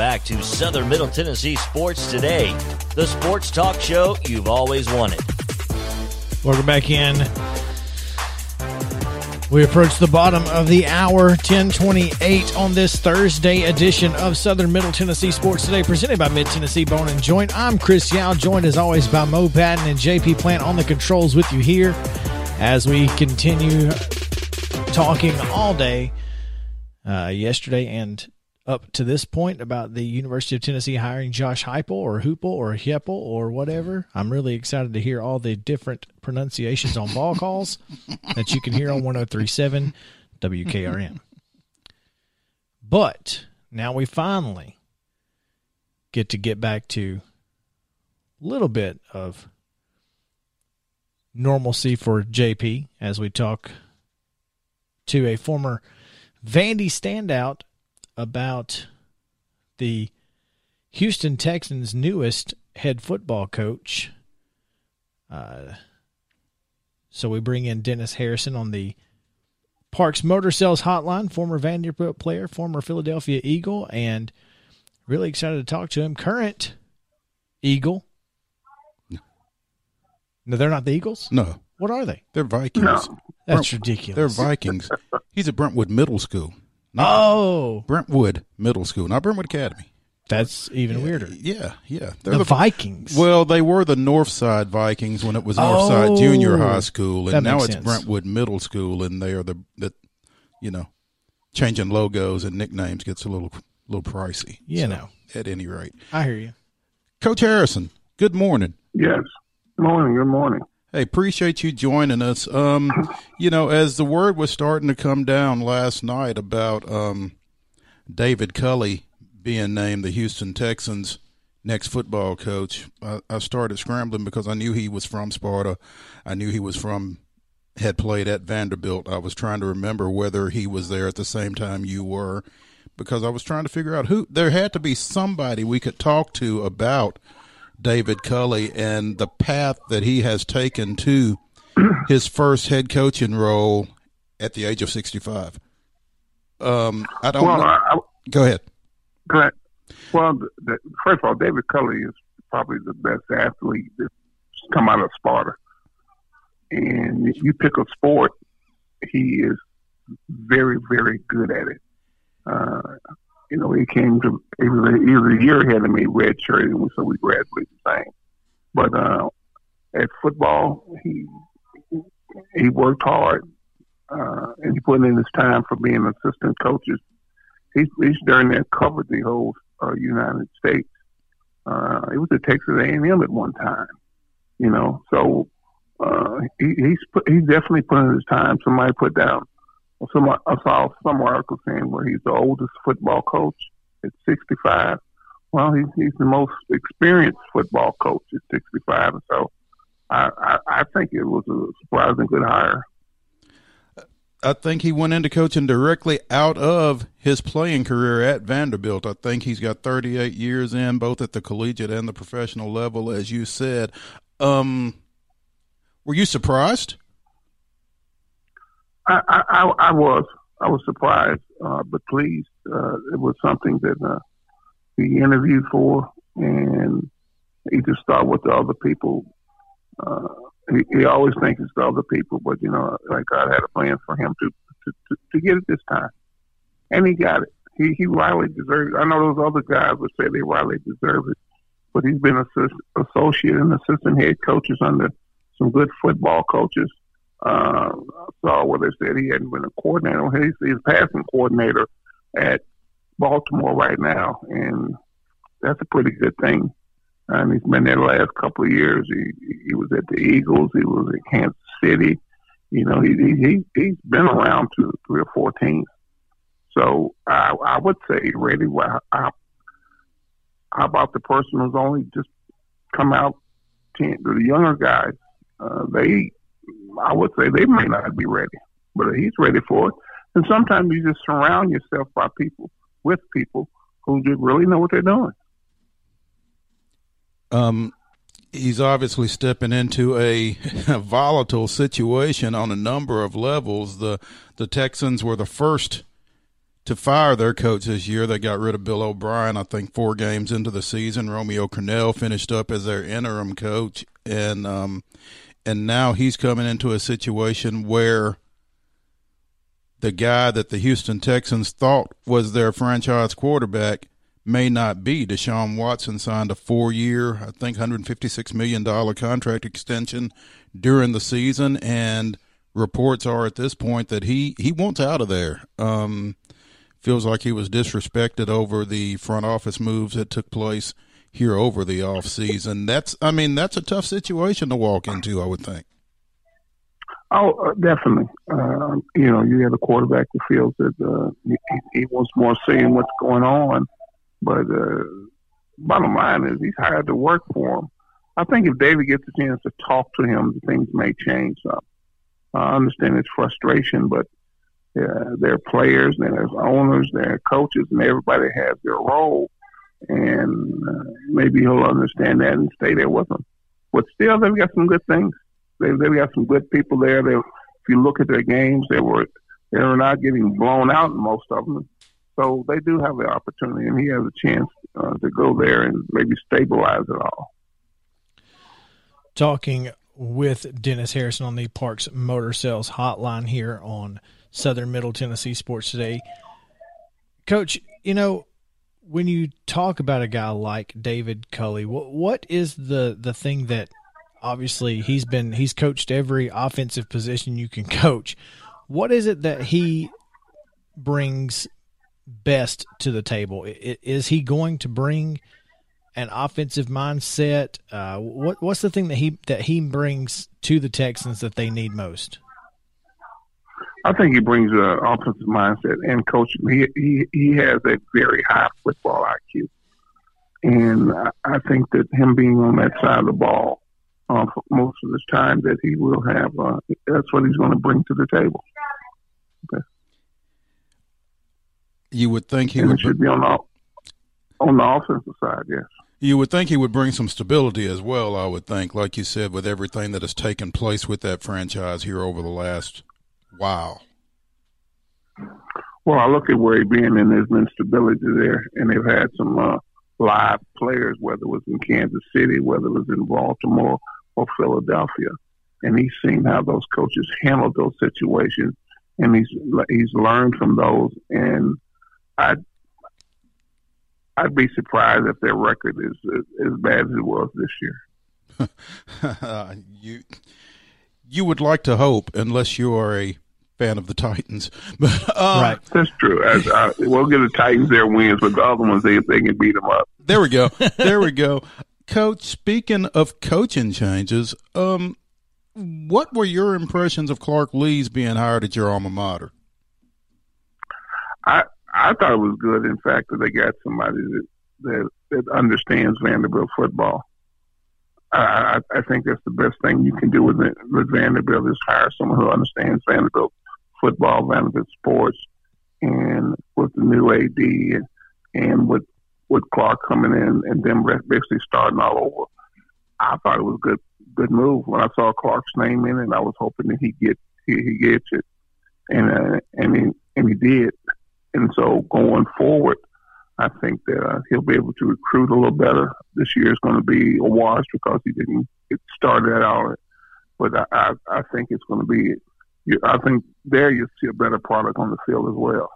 Speaker 4: Back to Southern Middle Tennessee Sports Today, the sports talk show you've always wanted.
Speaker 1: Welcome back in. We approach the bottom of the hour, 1028 on this Thursday edition of Southern Middle Tennessee Sports Today, presented by Mid Tennessee Bone and Joint. I'm Chris Yao, joined as always by Mo Patton and JP Plant on the controls with you here as we continue talking all day uh, yesterday and up to this point about the University of Tennessee hiring Josh Heupel or Hoople or Heppel or whatever. I'm really excited to hear all the different pronunciations on ball calls that you can hear on 1037 WKRM. But now we finally get to get back to a little bit of normalcy for JP as we talk to a former Vandy standout about the Houston Texans' newest head football coach. Uh, so we bring in Dennis Harrison on the Parks Motor Sales Hotline, former Vanderbilt player, former Philadelphia Eagle, and really excited to talk to him. Current Eagle. No, they're not the Eagles.
Speaker 3: No,
Speaker 1: What are they?
Speaker 3: they're Vikings.
Speaker 5: No.
Speaker 1: That's
Speaker 3: Brent-
Speaker 1: ridiculous.
Speaker 3: They're Vikings. He's at Brentwood Middle School. Not
Speaker 1: oh,
Speaker 3: Brentwood Middle School, not Brentwood Academy.
Speaker 1: that's even weirder.
Speaker 3: Yeah, yeah. They're
Speaker 1: The, Vikings.
Speaker 3: Well, they were the Northside Vikings when it was Northside oh. Junior
Speaker 1: Oh,
Speaker 3: High School, and now it's
Speaker 1: sense.
Speaker 3: Brentwood Middle School, and they are the that you know changing logos and nicknames gets a little little pricey.
Speaker 1: You know.
Speaker 3: At any rate,
Speaker 1: I hear you.
Speaker 3: Coach Harrison, good morning.
Speaker 7: Yes. Morning. Good morning.
Speaker 3: Hey, appreciate you joining us. Um, you know, as the word was starting to come down last night about um, David Culley being named the Houston Texans next football coach, I, I started scrambling because I knew he was from Sparta. I knew he was from had played at Vanderbilt. I was trying to remember whether he was there at the same time you were because I was trying to figure out who there had to be somebody we could talk to about David Culley and the path that he has taken to his first head coaching role at the age of 65. Um, I don't
Speaker 7: Well,
Speaker 3: know.
Speaker 7: I, I,
Speaker 3: Go ahead.
Speaker 7: Well, the, the, first of all, David Culley is probably the best athlete that's come out of Sparta. And if you pick a sport, he is very, very good at it. Uh, you know, he came to, he was, a, he was a year ahead of me, red shirt, and so we graduated the same. But uh, at football, he he worked hard, uh, and he put in his time for being assistant coaches. He's, he's during there covered the whole uh, United States. Uh, he was at Texas A&M at one time, you know. So uh, he, he's he's definitely put in his time. Somebody put down some I saw some article saying where he's the oldest football coach at 65. Well, he's he's the most experienced football coach at 65, and so I, I I think it was a surprising good hire.
Speaker 3: I think he went into coaching directly out of his playing career at Vanderbilt. I think he's got 38 years in, both at the collegiate and the professional level, as you said. Um, were you surprised?
Speaker 7: I, I, I, was I was surprised, uh, but pleased. Uh, it was something that uh, he interviewed for, and he just thought with the other people. Uh, he, he always thinks it's the other people, but you know, like God had a plan for him to to, to, to get it this time, and he got it. He he rightly deserved. It. I know those other guys would say they rightly deserve it, but he's been assist, associate and assistant head coaches under some good football coaches. Uh, I saw where they said he hadn't been a coordinator. He's, he's passing coordinator at Baltimore right now, and that's a pretty good thing. And he's been there the last couple of years. He he was at the Eagles. He was at Kansas City. You know, he he he's been around to three or four teams. So I I would say, really, how, how about the person who's only just come out? Ten, the younger guys, uh, they I would say they may not be ready, but he's ready for it. And sometimes you just surround yourself by people with people who just really know what they're doing.
Speaker 3: Um, he's obviously stepping into a, a, volatile situation on a number of levels. The the Texans were the first to fire their coach this year. They got rid of Bill O'Brien, I think, four games into the season. Romeo Crennel finished up as their interim coach, and um, and now he's coming into a situation where the guy that the Houston Texans thought was their franchise quarterback may not be. Deshaun Watson signed a four year, I think $156 million contract extension during the season, and reports are at this point that he, he wants out of there. Um, feels like he was disrespected over the front office moves that took place here over the off season. That's, I mean, that's a tough situation to walk into, I would think.
Speaker 7: Oh, uh, definitely. Uh, you know, you have a quarterback who feels that uh, he, he wants more say in what's going on. But uh, bottom line is, he's hired to work for him. I think if David gets a chance to talk to him, things may change some. I understand his frustration, but uh, there are players, and there's owners, there are coaches, and everybody has their role. And uh, maybe he'll understand that and stay there with them. But still, they've got some good things. They they've got some good people there. They, if you look at their games, they were they were not getting blown out in most of them. So they do have the opportunity, and he has a chance uh, to go there and maybe stabilize it all.
Speaker 6: Talking with Dennis Harrison on the Parks Motor Sales Hotline here on Southern Middle Tennessee Sports Today. Coach, you know, when you talk about a guy like David Culley, what what is the the thing that obviously he's been he's coached every offensive position you can coach. What is it that he brings best to the table? Is he going to bring an offensive mindset? Uh, what what's the thing that he that he brings to the Texans that they need most?
Speaker 7: I think he brings an offensive mindset and coaching. He he he has a very high football IQ, and I think that him being on that side of the ball uh, for most of his time that he will have. Uh, that's what he's going to bring to the table. Okay.
Speaker 3: You would think he
Speaker 7: and
Speaker 3: would
Speaker 7: should be on the on the offensive side. Yes.
Speaker 3: You would think he would bring some stability as well. I would think, like you said, with everything that has taken place with that franchise here over the last while.
Speaker 7: Well, I look at where he's been, and there's been stability there, and they've had some uh, live players, whether it was in Kansas City, whether it was in Baltimore, or Philadelphia, and he's seen how those coaches handled those situations, and he's he's learned from those. And I I'd be surprised if their record is as bad as it was this
Speaker 3: year. you you would like to hope, unless you are a fan of the Titans. But um,
Speaker 7: right, that's true. As, uh, we'll give the Titans their wins, but the other ones they they can beat them up.
Speaker 3: There we go. There we go. Coach, speaking of coaching changes, um, what were your impressions of Clark Lea's being hired at your alma mater?
Speaker 7: I I thought it was good. In fact, that they got somebody that that, that understands Vanderbilt football. I, I think that's the best thing you can do with with Vanderbilt is hire someone who understands Vanderbilt football, Vanderbilt sports, and with the new AD and, with with Clark coming in and then basically starting all over. I thought it was a good good move when I saw Clark's name in it. I was hoping that he get he, he gets it, and uh, and he and he did. And so going forward, I think that uh, he'll be able to recruit a little better. This year is going to be a wash because he didn't get started all. But I, I, I think it's going to be. I think there you see a better product on the field as well.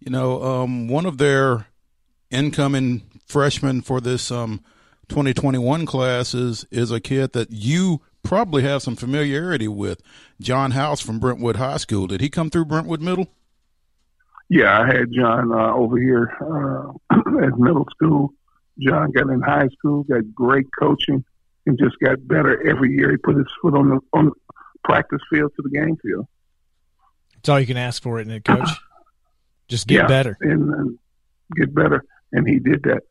Speaker 3: You know, um, one of their incoming freshmen for this um, 2021 class is is a kid that you probably have some familiarity with, John House from Brentwood High School. Did he come through Brentwood Middle?
Speaker 7: Yeah, I had John uh, over here uh, at middle school. John got in high school, got great coaching, and just got better every year. He put his foot on the on the practice field to the game field.
Speaker 1: That's all you can ask for, isn't it, Coach? Just get
Speaker 7: yeah,
Speaker 1: better.
Speaker 7: and, and get better, and he did that,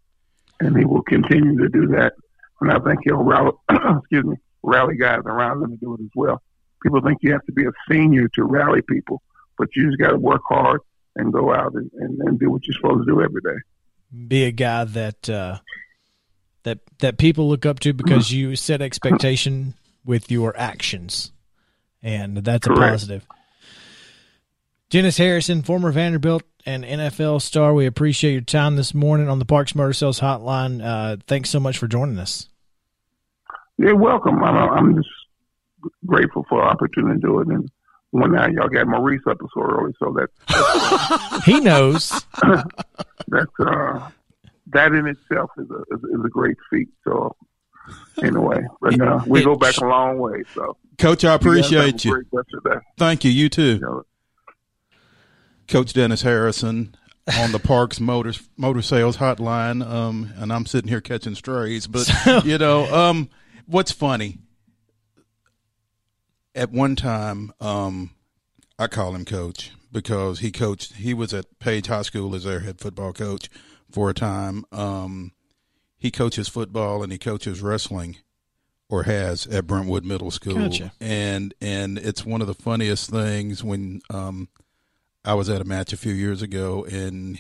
Speaker 7: and he will continue to do that. And I think he'll rally, excuse me, rally guys around him to do it as well. People think you have to be a senior to rally people, but you just got to work hard and go out and, and, and do what you're supposed to do every day.
Speaker 1: Be a guy that uh, that that people look up to because you set expectation with your actions, and that's a positive. Dennis Harrison, former Vanderbilt and NFL star, we appreciate your time this morning on the Parks Motor Sales Hotline. Uh, thanks so much for joining us.
Speaker 7: You're welcome. I'm, I'm just grateful for the opportunity to do it. And one now y'all got Maurice up so early, so that
Speaker 1: He knows.
Speaker 7: that's uh, that in itself is a is, is a great feat. So anyway, but uh, we go back a long way. So
Speaker 3: Coach, I
Speaker 7: you guys have a
Speaker 3: appreciate you.
Speaker 7: Great rest of the day.
Speaker 3: Thank you. You too.
Speaker 7: You know,
Speaker 3: Coach Dennis Harrison on the Parks Motor Motor Sales Hotline, um, and I'm sitting here catching strays. But you know, um, what's funny? At one time, um, I call him Coach because he coached. He was at Page High School as their head football coach for a time. Um, he coaches football and he coaches wrestling, or has at Brentwood Middle School.
Speaker 1: Gotcha.
Speaker 3: And and it's one of the funniest things when um, I was at a match a few years ago, and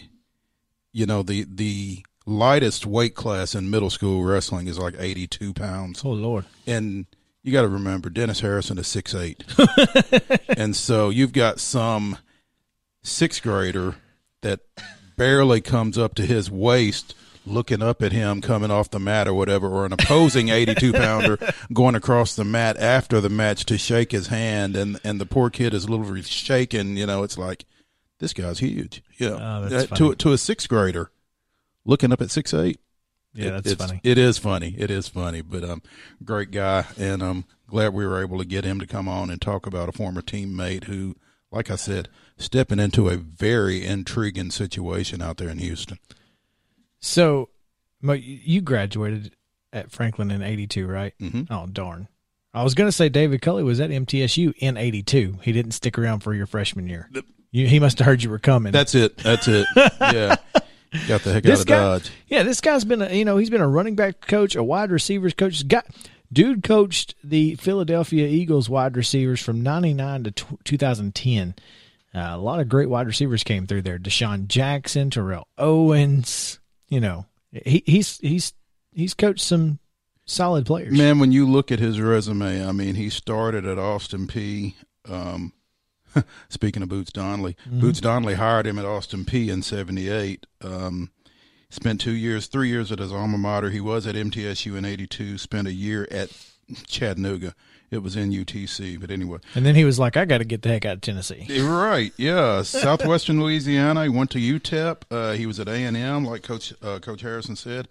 Speaker 3: you know the the lightest weight class in middle school wrestling is like eighty two pounds,
Speaker 1: Oh Lord.
Speaker 3: and you got to remember Dennis Harrison is six eight, and so you've got some sixth grader that barely comes up to his waist. Looking up at him coming off the mat or whatever, or an opposing 82 pounder going across the mat after the match to shake his hand, and, and the poor kid is literally shaking. You know, it's like, this guy's huge. Yeah.
Speaker 1: Oh, that's
Speaker 3: Uh, to to a sixth grader looking up at six eight.
Speaker 1: Yeah, that's
Speaker 3: it's,
Speaker 1: funny.
Speaker 3: It is funny. It is funny, but um, great guy, and I'm glad we were able to get him to come on and talk about a former teammate who, like I said, stepping into a very intriguing situation out there in Houston.
Speaker 1: So, Mo, you graduated at Franklin in '82, right?
Speaker 3: Mhm.
Speaker 1: Oh darn! I was going to say David Culley was at MTSU in '82. He didn't stick around for your freshman year. You, he must have heard you were coming.
Speaker 3: That's it. That's it. yeah, got the heck
Speaker 1: this
Speaker 3: out of
Speaker 1: guy.
Speaker 3: Dodge.
Speaker 1: Yeah, this guy's been a you know he's been a running back coach, a wide receivers coach. Got dude coached the Philadelphia Eagles wide receivers from '99 to t- 2010. Uh, a lot of great wide receivers came through there. DeSean Jackson, Terrell Owens. You know, he, he's he's he's coached some solid players.
Speaker 3: Man, when you look at his resume, I mean, he started at Austin Peay Um, speaking of Boots Donnelly, Boots Donnelly hired him at Austin Peay in '78. Um, spent two years, three years at his alma mater. He was at MTSU in '82. Spent a year at Chattanooga. It was in UTC, but anyway.
Speaker 1: And then he was like, "I got to get the heck out of Tennessee."
Speaker 3: Right. Yeah, Southwestern Louisiana. He went to UTEP. Uh, he was at A and M, like Coach uh, Coach Harrison said,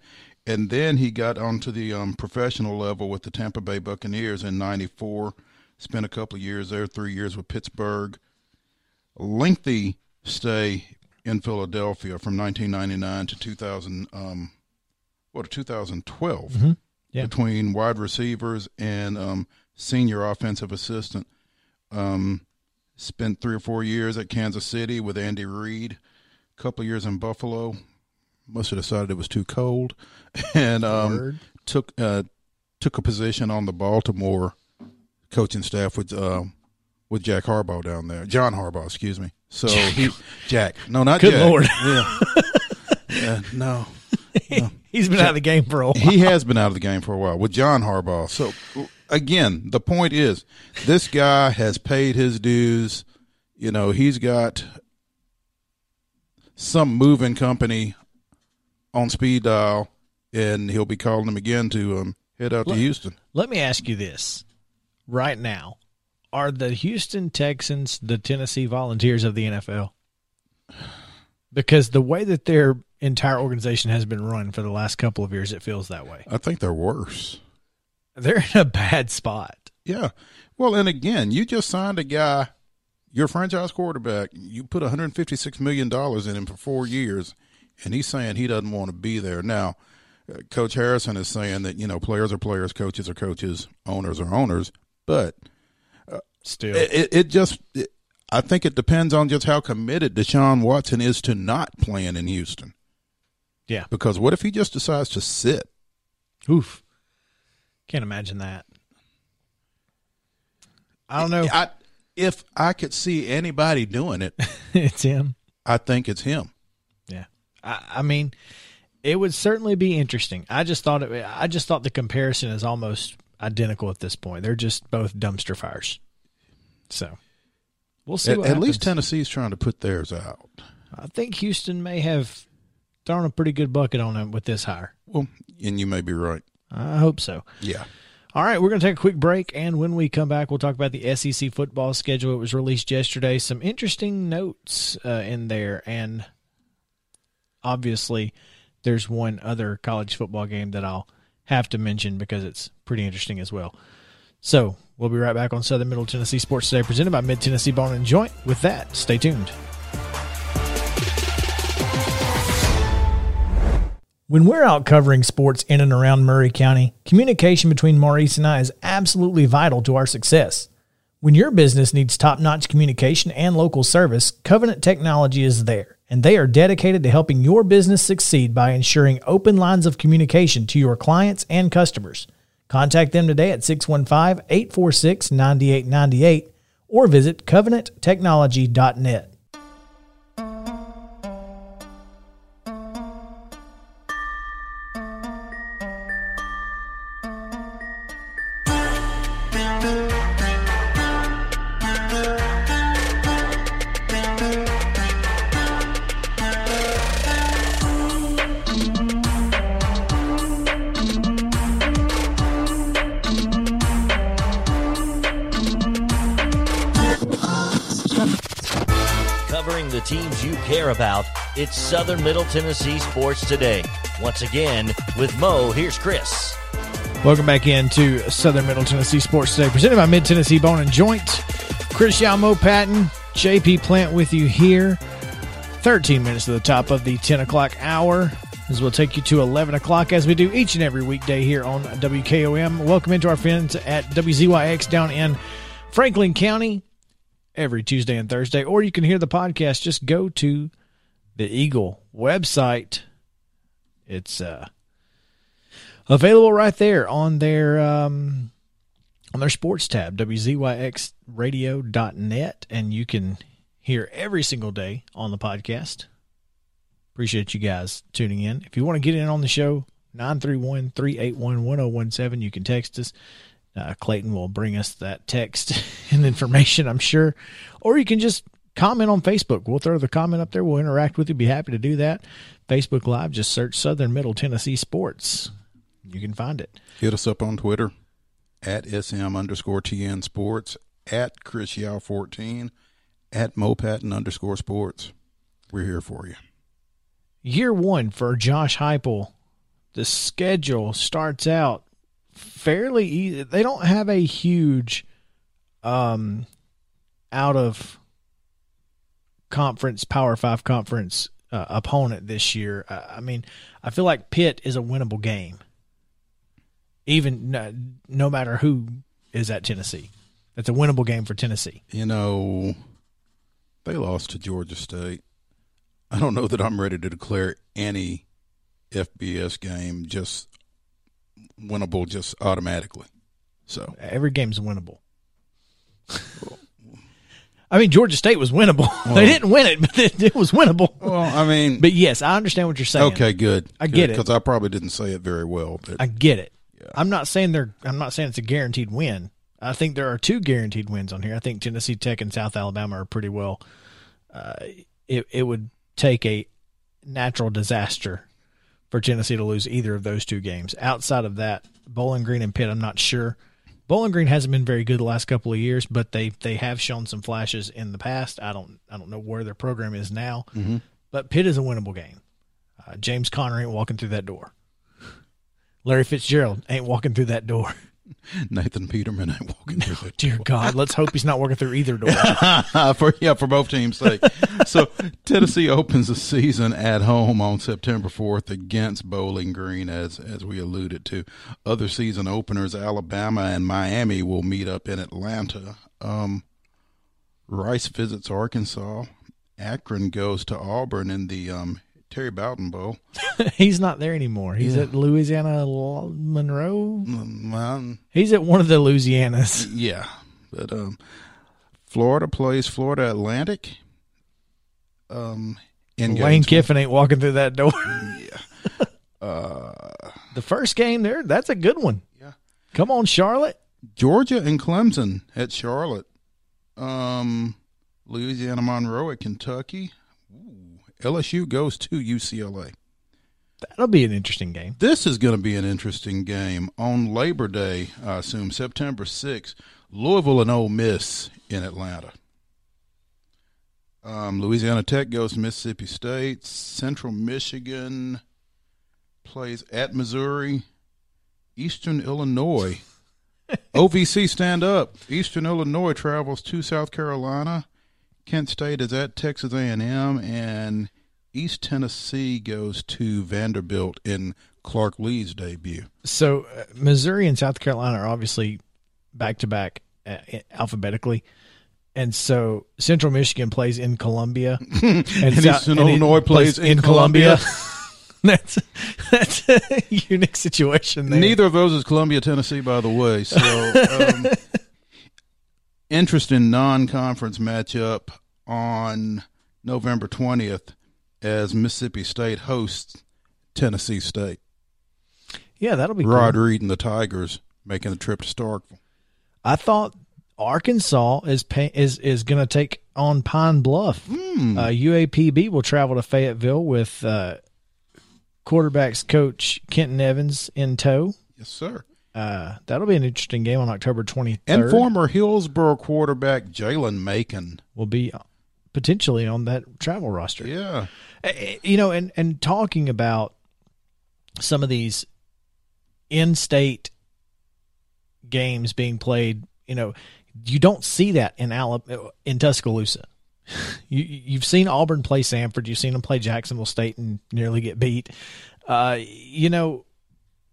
Speaker 3: and then he got onto the um, professional level with the Tampa Bay Buccaneers in '94. Spent a couple of years there, three years with Pittsburgh. Lengthy stay in Philadelphia from 1999 to 2000. Um, what 2012
Speaker 1: Yeah.
Speaker 3: between wide receivers and um, senior offensive assistant. Um, spent three or four years at Kansas City with Andy Reid. A couple of years in Buffalo. Must have decided it was too cold, and um, took uh, took a position on the Baltimore coaching staff with uh, with Jack Harbaugh down there. John Harbaugh, excuse me. So he Jack, no, not
Speaker 1: Good
Speaker 3: Jack.
Speaker 1: Lord.
Speaker 3: Yeah. yeah, no,
Speaker 1: He's been out of the game for a while.
Speaker 3: he has been out of the game for a while with John Harbaugh. So again, the point is, this guy has paid his dues. You know, he's got some moving company on speed dial, and he'll be calling them again to um, head out to Houston.
Speaker 1: Let me ask you this right now. Are the Houston Texans the Tennessee Volunteers of the NFL? Because the way that their entire organization has been run for the last couple of years, it feels that way.
Speaker 3: I think they're worse.
Speaker 1: They're in a bad spot.
Speaker 3: Yeah. Well, and again, you just signed a guy, your franchise quarterback. You put 156 million dollars in him for four years, and he's saying he doesn't want to be there now. uh, Coach Harrison is saying that you know players are players, coaches are coaches, owners are owners, but
Speaker 1: Still,
Speaker 3: it, it, it just it, I think it depends on just how committed Deshaun Watson is to not playing in Houston.
Speaker 1: yeah.
Speaker 3: Because what if he just decides to sit?
Speaker 1: Oof. Can't imagine that. I don't know.
Speaker 3: I, if I could see anybody doing it,
Speaker 1: it's him.
Speaker 3: I think it's him.
Speaker 1: Yeah. I, I mean, it would certainly be interesting. I just thought it. I just thought the comparison is almost identical at this point. They're just both dumpster fires. So we'll see.
Speaker 3: At, at least. Tennessee's trying to put theirs out.
Speaker 1: I think Houston may have thrown a pretty good bucket on them with this hire.
Speaker 3: Well, and you may be right.
Speaker 1: I hope so.
Speaker 3: Yeah.
Speaker 1: All right, we're going to take a quick break, and when we come back, we'll talk about the SEC football schedule. It was released yesterday. Some interesting notes uh, in there, and obviously, there's one other college football game that I'll have to mention because it's pretty interesting as well. So we'll be right back on Southern Middle Tennessee Sports Today, presented by Mid Tennessee Bone and Joint. With that, stay tuned. When we're out covering sports in and around Maury County, communication between Maurice and I is absolutely vital to our success. When your business needs top notch communication and local service, Covenant Technology is there, and they are dedicated to helping your business succeed by ensuring open lines of communication to your clients and customers. Contact them today at 615 846 9898 or visit covenanttechnology.net.
Speaker 4: it's Southern Middle Tennessee Sports Today. Once again, with Mo, here's Chris.
Speaker 1: Welcome back into Southern Middle Tennessee Sports Today, presented by Mid Tennessee Bone and Joint. Chris Yamo Patton, JP Plant with you here. 13 minutes to the top of the 10 o'clock hour. As we'll take you to 11 o'clock as we do each and every weekday here on WKOM. Welcome into our friends at WZYX down in Franklin County every Tuesday and Thursday. Or you can hear the podcast. Just go to the Eagle website. It's uh, available right there on their um, on their sports tab, wzyxradio.net, and you can hear every single day on the podcast. Appreciate you guys tuning in. If you want to get in on the show, 931 381 1017, you can text us. Uh, Clayton will bring us that text and information, I'm sure. Or you can just comment on Facebook. We'll throw the comment up there. We'll interact with you. Be happy to do that. Facebook Live, just search Southern Middle Tennessee Sports. You can find it.
Speaker 3: Hit us up on Twitter at SM underscore TN Sports, at Chris Yao 14, at Mopatin underscore sports. We're here for you.
Speaker 1: Year one for Josh Heupel. The schedule starts out fairly easy. They don't have a huge um out of conference Power 5 conference uh, opponent this year. Uh, I mean, I feel like Pitt is a winnable game. Even no, no matter who is at Tennessee. That's a winnable game for Tennessee.
Speaker 3: You know, they lost to Georgia State. I don't know that I'm ready to declare any FBS game just winnable just automatically. So
Speaker 1: Every game's winnable. I mean, Georgia State was winnable. they didn't win it, but it, it was winnable.
Speaker 3: Well, I mean,
Speaker 1: But yes, I understand what you're saying.
Speaker 3: okay, good.
Speaker 1: I get it.
Speaker 3: because I probably didn't say it very well. But
Speaker 1: I get it. I'm not saying they're. I'm not saying it's a guaranteed win. I think there are two guaranteed wins on here. I think Tennessee Tech and South Alabama are pretty well. Uh, it it would take a natural disaster for Tennessee to lose either of those two games. Outside of that, Bowling Green and Pitt, I'm not sure. Bowling Green hasn't been very good the last couple of years, but they they have shown some flashes in the past. I don't I don't know where their program is now, but Pitt is a winnable game. Uh, James Conner ain't walking through that door. Larry Fitzgerald ain't walking through that door.
Speaker 3: Nathan Peterman ain't walking through that.
Speaker 1: Dear God, let's hope he's not walking through either door.
Speaker 3: for yeah, for both teams' sake. so Tennessee opens the season at home on September fourth against Bowling Green, as as we alluded to. Other season openers, Alabama and Miami will meet up in Atlanta. Um, Rice visits Arkansas. Akron goes to Auburn in the um, Terry Bowden Bowl.
Speaker 1: he's not there anymore. He's at Louisiana Monroe.
Speaker 3: Um,
Speaker 1: He's at one of the Louisianas.
Speaker 3: yeah, but um, Florida plays Florida Atlantic. Um, in
Speaker 1: Lane. Kiffin ain't walking through that door.
Speaker 3: Yeah. Uh,
Speaker 1: the first game there, that's a good one.
Speaker 3: Yeah.
Speaker 1: Come on, Charlotte.
Speaker 3: Georgia and Clemson at Charlotte. Um, Louisiana Monroe at Kentucky. LSU goes to UCLA.
Speaker 1: That'll be an interesting game.
Speaker 3: This is going to be an interesting game on Labor Day. I assume September 6th. Louisville and Ole Miss in Atlanta. Um, Louisiana Tech goes to Mississippi State. Central Michigan plays at Missouri. Eastern Illinois. OVC stand up. Eastern Illinois travels to South Carolina. Kent State is at Texas A&M, and East Tennessee goes to Vanderbilt in Clark Lea's debut.
Speaker 1: So uh, Missouri and South Carolina are obviously back to back alphabetically. And so Central Michigan plays in Columbia, and, Sou-
Speaker 3: Eastern
Speaker 1: and
Speaker 3: Illinois plays in Columbia.
Speaker 1: that's that's a unique situation. There.
Speaker 3: Neither of those is Columbia, Tennessee, by the way. So, um, interesting non-conference matchup on November twentieth as Mississippi State hosts Tennessee State.
Speaker 1: Yeah, that'll be
Speaker 3: Rod
Speaker 1: cool.
Speaker 3: Reed and the Tigers making the trip to Starkville.
Speaker 1: I thought Arkansas is pay, is is going to take on Pine Bluff.
Speaker 3: Hmm.
Speaker 1: Uh, UAPB will travel to Fayetteville with uh, quarterbacks coach Kenton Evans in tow.
Speaker 3: Yes, sir.
Speaker 1: Uh, that'll be an interesting game on October 23rd.
Speaker 3: And former Hillsborough quarterback Jalen Macon.
Speaker 1: will be potentially on that travel roster.
Speaker 3: Yeah.
Speaker 1: You know, and and talking about some of these in-state games being played, you know, you don't see that in Alabama, in Tuscaloosa. You you've seen Auburn play Samford, you've seen them play Jacksonville State and nearly get beat. Uh, you know,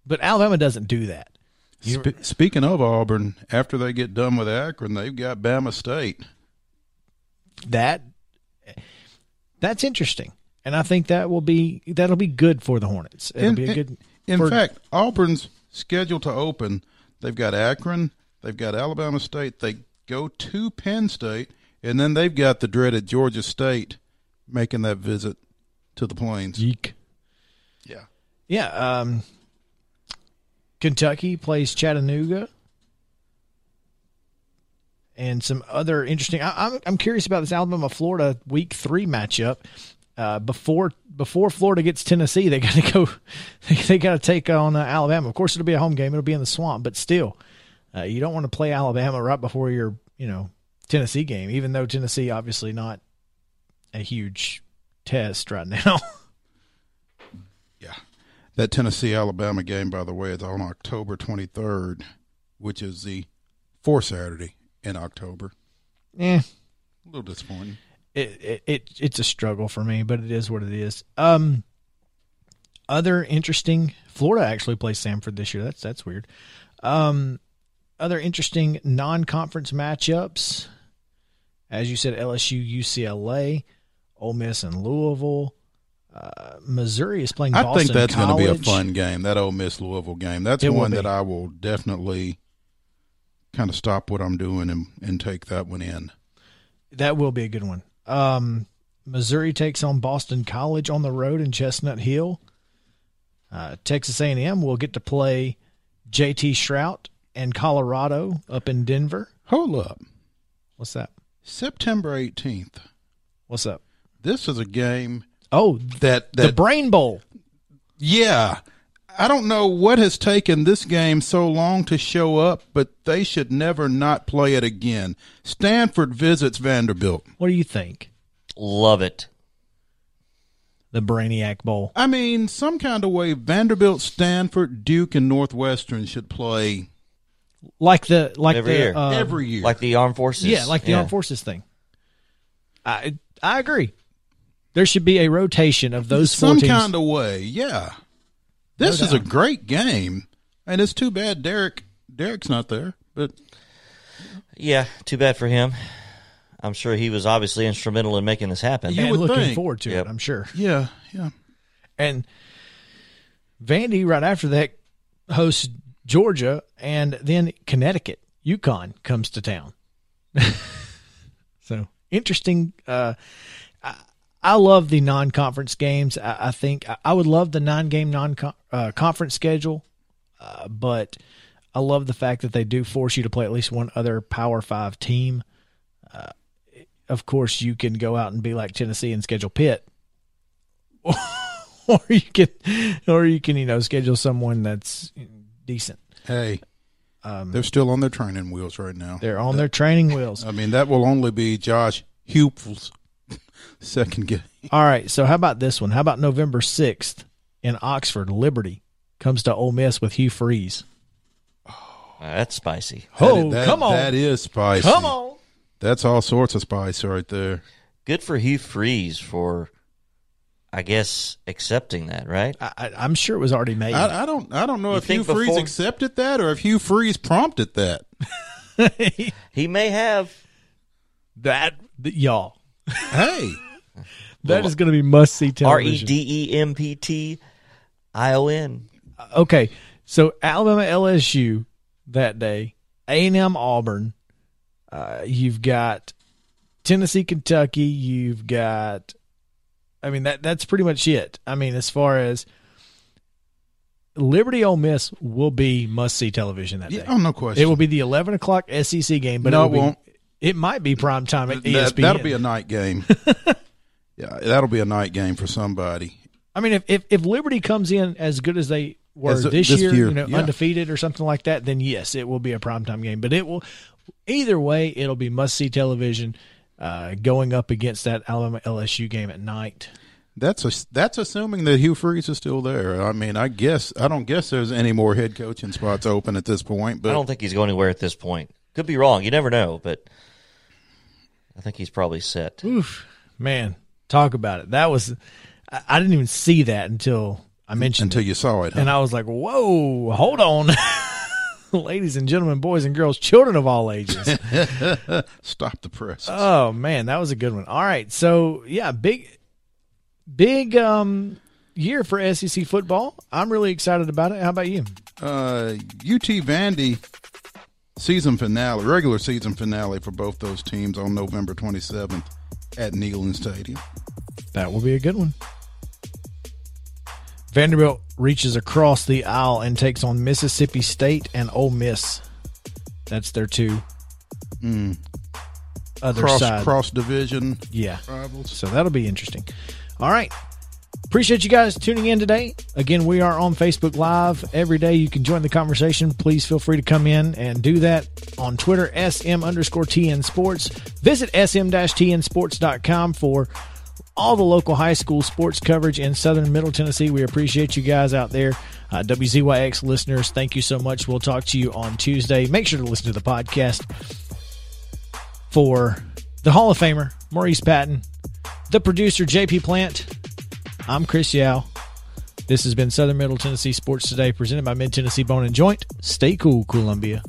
Speaker 1: but Alabama doesn't do that. You-
Speaker 3: Spe- speaking of Auburn, after they get done with Akron, they've got Bama State.
Speaker 1: that that's interesting, and I think that will be that'll be good for the Hornets. It'll
Speaker 3: In-
Speaker 1: be a good.
Speaker 3: In
Speaker 1: for-
Speaker 3: fact, Auburn's scheduled to open. They've got Akron, they've got Alabama State. They go to Penn State, and then they've got the dreaded Georgia State making that visit to the Plains.
Speaker 1: Yeek.
Speaker 3: Yeah.
Speaker 1: Yeah. Um, Kentucky plays Chattanooga. And some other interesting. I, I'm I'm curious about this Alabama Florida Week Three matchup. Uh, before before Florida gets Tennessee, they got to go. They, they got to take on uh, Alabama. Of course, it'll be a home game. It'll be in the swamp, but still, uh, you don't want to play Alabama right before your you know Tennessee game. Even though Tennessee obviously not a huge test right now.
Speaker 3: That Tennessee Alabama game, by the way, is on October 23rd, which is the fourth Saturday in October.
Speaker 1: Yeah.
Speaker 3: A little disappointing.
Speaker 1: it, it, it it's a struggle for me, but it is what it is. Um, other interesting. Florida actually plays Samford this year. That's that's weird. Um, other interesting non-conference matchups. As you said, LSU, UCLA, Ole Miss, and Louisville. Uh, Missouri is playing. Boston I
Speaker 3: think that's going to be a fun game. That Ole Miss Louisville game. That's
Speaker 1: It
Speaker 3: one that I will definitely kind of stop what I'm doing and, and take that one in.
Speaker 1: That will be a good one. Um, Missouri takes on Boston College on the road in Chestnut Hill. Uh, Texas A&M will get to play JT Shrout and Colorado up in Denver.
Speaker 3: Hold up.
Speaker 1: What's that?
Speaker 3: September 18th.
Speaker 1: What's up?
Speaker 3: This is a game
Speaker 1: Oh,
Speaker 3: that
Speaker 1: the Brain Bowl.
Speaker 3: yeah. I don't know what has taken this game so long to show up, but they should never not play it again. Stanford visits Vanderbilt.
Speaker 1: What do you think?
Speaker 2: Love it.
Speaker 1: the Brainiac Bowl.
Speaker 3: I mean, some kind of way, Vanderbilt, Stanford, Duke, and Northwestern should play
Speaker 1: Like the like
Speaker 2: Every
Speaker 1: the
Speaker 2: year.
Speaker 1: uh,
Speaker 3: every year.
Speaker 2: Like the armed forces.
Speaker 1: yeah, like the armed forces thing. I I agree. There should be a rotation of those four
Speaker 3: some
Speaker 1: teams.
Speaker 3: kind of way. Yeah, this
Speaker 1: No
Speaker 3: is a great game, and it's too bad Derek Derek's not there. But
Speaker 2: Yeah, too bad for him. I'm sure he was obviously instrumental in making this happen.
Speaker 3: You
Speaker 1: and
Speaker 3: would
Speaker 1: looking
Speaker 3: think.
Speaker 1: forward to
Speaker 2: Yep.
Speaker 1: it, I'm sure.
Speaker 3: yeah, yeah,
Speaker 1: And Vandy right after that hosts Georgia, and then Connecticut, UConn comes to town. so interesting. Uh, I, love the non-conference games. I, I think I, would love the nine-game non-conference schedule, uh, but I love the fact that they do force you to play at least one other Power Five team. Uh, of course, you can go out and be like Tennessee and schedule Pitt, or you can, or you can, you know, schedule someone that's decent.
Speaker 3: hey,
Speaker 1: Um,
Speaker 3: they're still on their training wheels right now.
Speaker 1: They're on their training wheels.
Speaker 3: I mean, that will only be Josh Heupel's second game.
Speaker 1: All right, so how about this one? How about November sixth in Oxford? Liberty comes to Ole Miss with Hugh Freeze.
Speaker 2: Uh, that's spicy.
Speaker 1: Oh,
Speaker 3: That-
Speaker 1: come on,
Speaker 3: that is spicy.
Speaker 1: come on!
Speaker 3: That's all sorts of spice right there.
Speaker 2: Good for Hugh Freeze for, I guess, accepting that, right?
Speaker 1: I, I, I'm sure it was already made.
Speaker 3: I, I don't. I don't know
Speaker 2: You
Speaker 3: if Hugh
Speaker 2: think
Speaker 3: Freeze accepted that or if Hugh Freeze prompted that.
Speaker 2: He may have.
Speaker 1: that y'all,
Speaker 3: Hey,
Speaker 1: that is going to be must see
Speaker 2: R E
Speaker 1: television.
Speaker 2: D E M P T I O N.
Speaker 1: okay, so Alabama LSU that day, A and M Auburn. Uh, you've got Tennessee Kentucky. You've got, I mean that that's pretty much it. I mean as far as Liberty Ole Miss will be must see television that day.
Speaker 3: yeah, oh no question.
Speaker 1: It will be the eleven o'clock SEC game, but
Speaker 3: No,
Speaker 1: it,
Speaker 3: it
Speaker 1: will be,
Speaker 3: won't.
Speaker 1: It might be prime time at E
Speaker 3: That,
Speaker 1: ESPN.
Speaker 3: that'll be a night game. yeah, that'll be a night game for somebody.
Speaker 1: I mean, if, if if Liberty comes in as good as they were
Speaker 3: As a-
Speaker 1: this,
Speaker 3: this
Speaker 1: year,
Speaker 3: year,
Speaker 1: you know,
Speaker 3: yeah.
Speaker 1: undefeated or something like that, then yes, it will be a primetime game. But it will, either way, it'll be must see television. Uh, going up against that Alabama LSU game at night.
Speaker 3: That's a, that's assuming that Hugh Freeze is still there. I mean, I guess I don't guess there's any more head coaching spots open at this point. But
Speaker 2: I don't think he's going anywhere at this point. Could be wrong. You never know, but I think he's probably set.
Speaker 1: Oof, man, talk about it. That was, I, I didn't even see that until I mentioned
Speaker 3: until
Speaker 1: it.
Speaker 3: you saw it, huh?
Speaker 1: and I was like, whoa, hold on. Ladies and gentlemen, boys and girls, children of all ages.
Speaker 3: stop the press.
Speaker 1: Oh man, that was a good one. All right, so yeah, big, big um year for SEC football. I'm really excited about it. How about you?
Speaker 3: Uh, UT Vandy season finale, regular season finale for both those teams on November 27th at Neyland Stadium.
Speaker 1: That will be a good one. Vanderbilt reaches across the aisle and takes on Mississippi State and Ole Miss. That's their two mm. other
Speaker 3: Cross
Speaker 1: side.
Speaker 3: cross division
Speaker 1: Yeah.
Speaker 3: rivals.
Speaker 1: So that'll be interesting. All right. Appreciate you guys tuning in today. Again, we are on Facebook Live every day. You can join the conversation. Please feel free to come in and do that on Twitter, SM underscore TN Sports. Visit sm-tnsports.com for all the local high school sports coverage in southern Middle Tennessee. We appreciate you guys out there. Uh, WZYX listeners, thank you so much. We'll talk to you on Tuesday. Make sure to listen to the podcast for the Hall of Famer, Maurice Patton, the producer, JP Plant. I'm Chris Yao. This has been Southern Middle Tennessee Sports Today, presented by Mid Tennessee Bone and Joint. Stay cool, Columbia.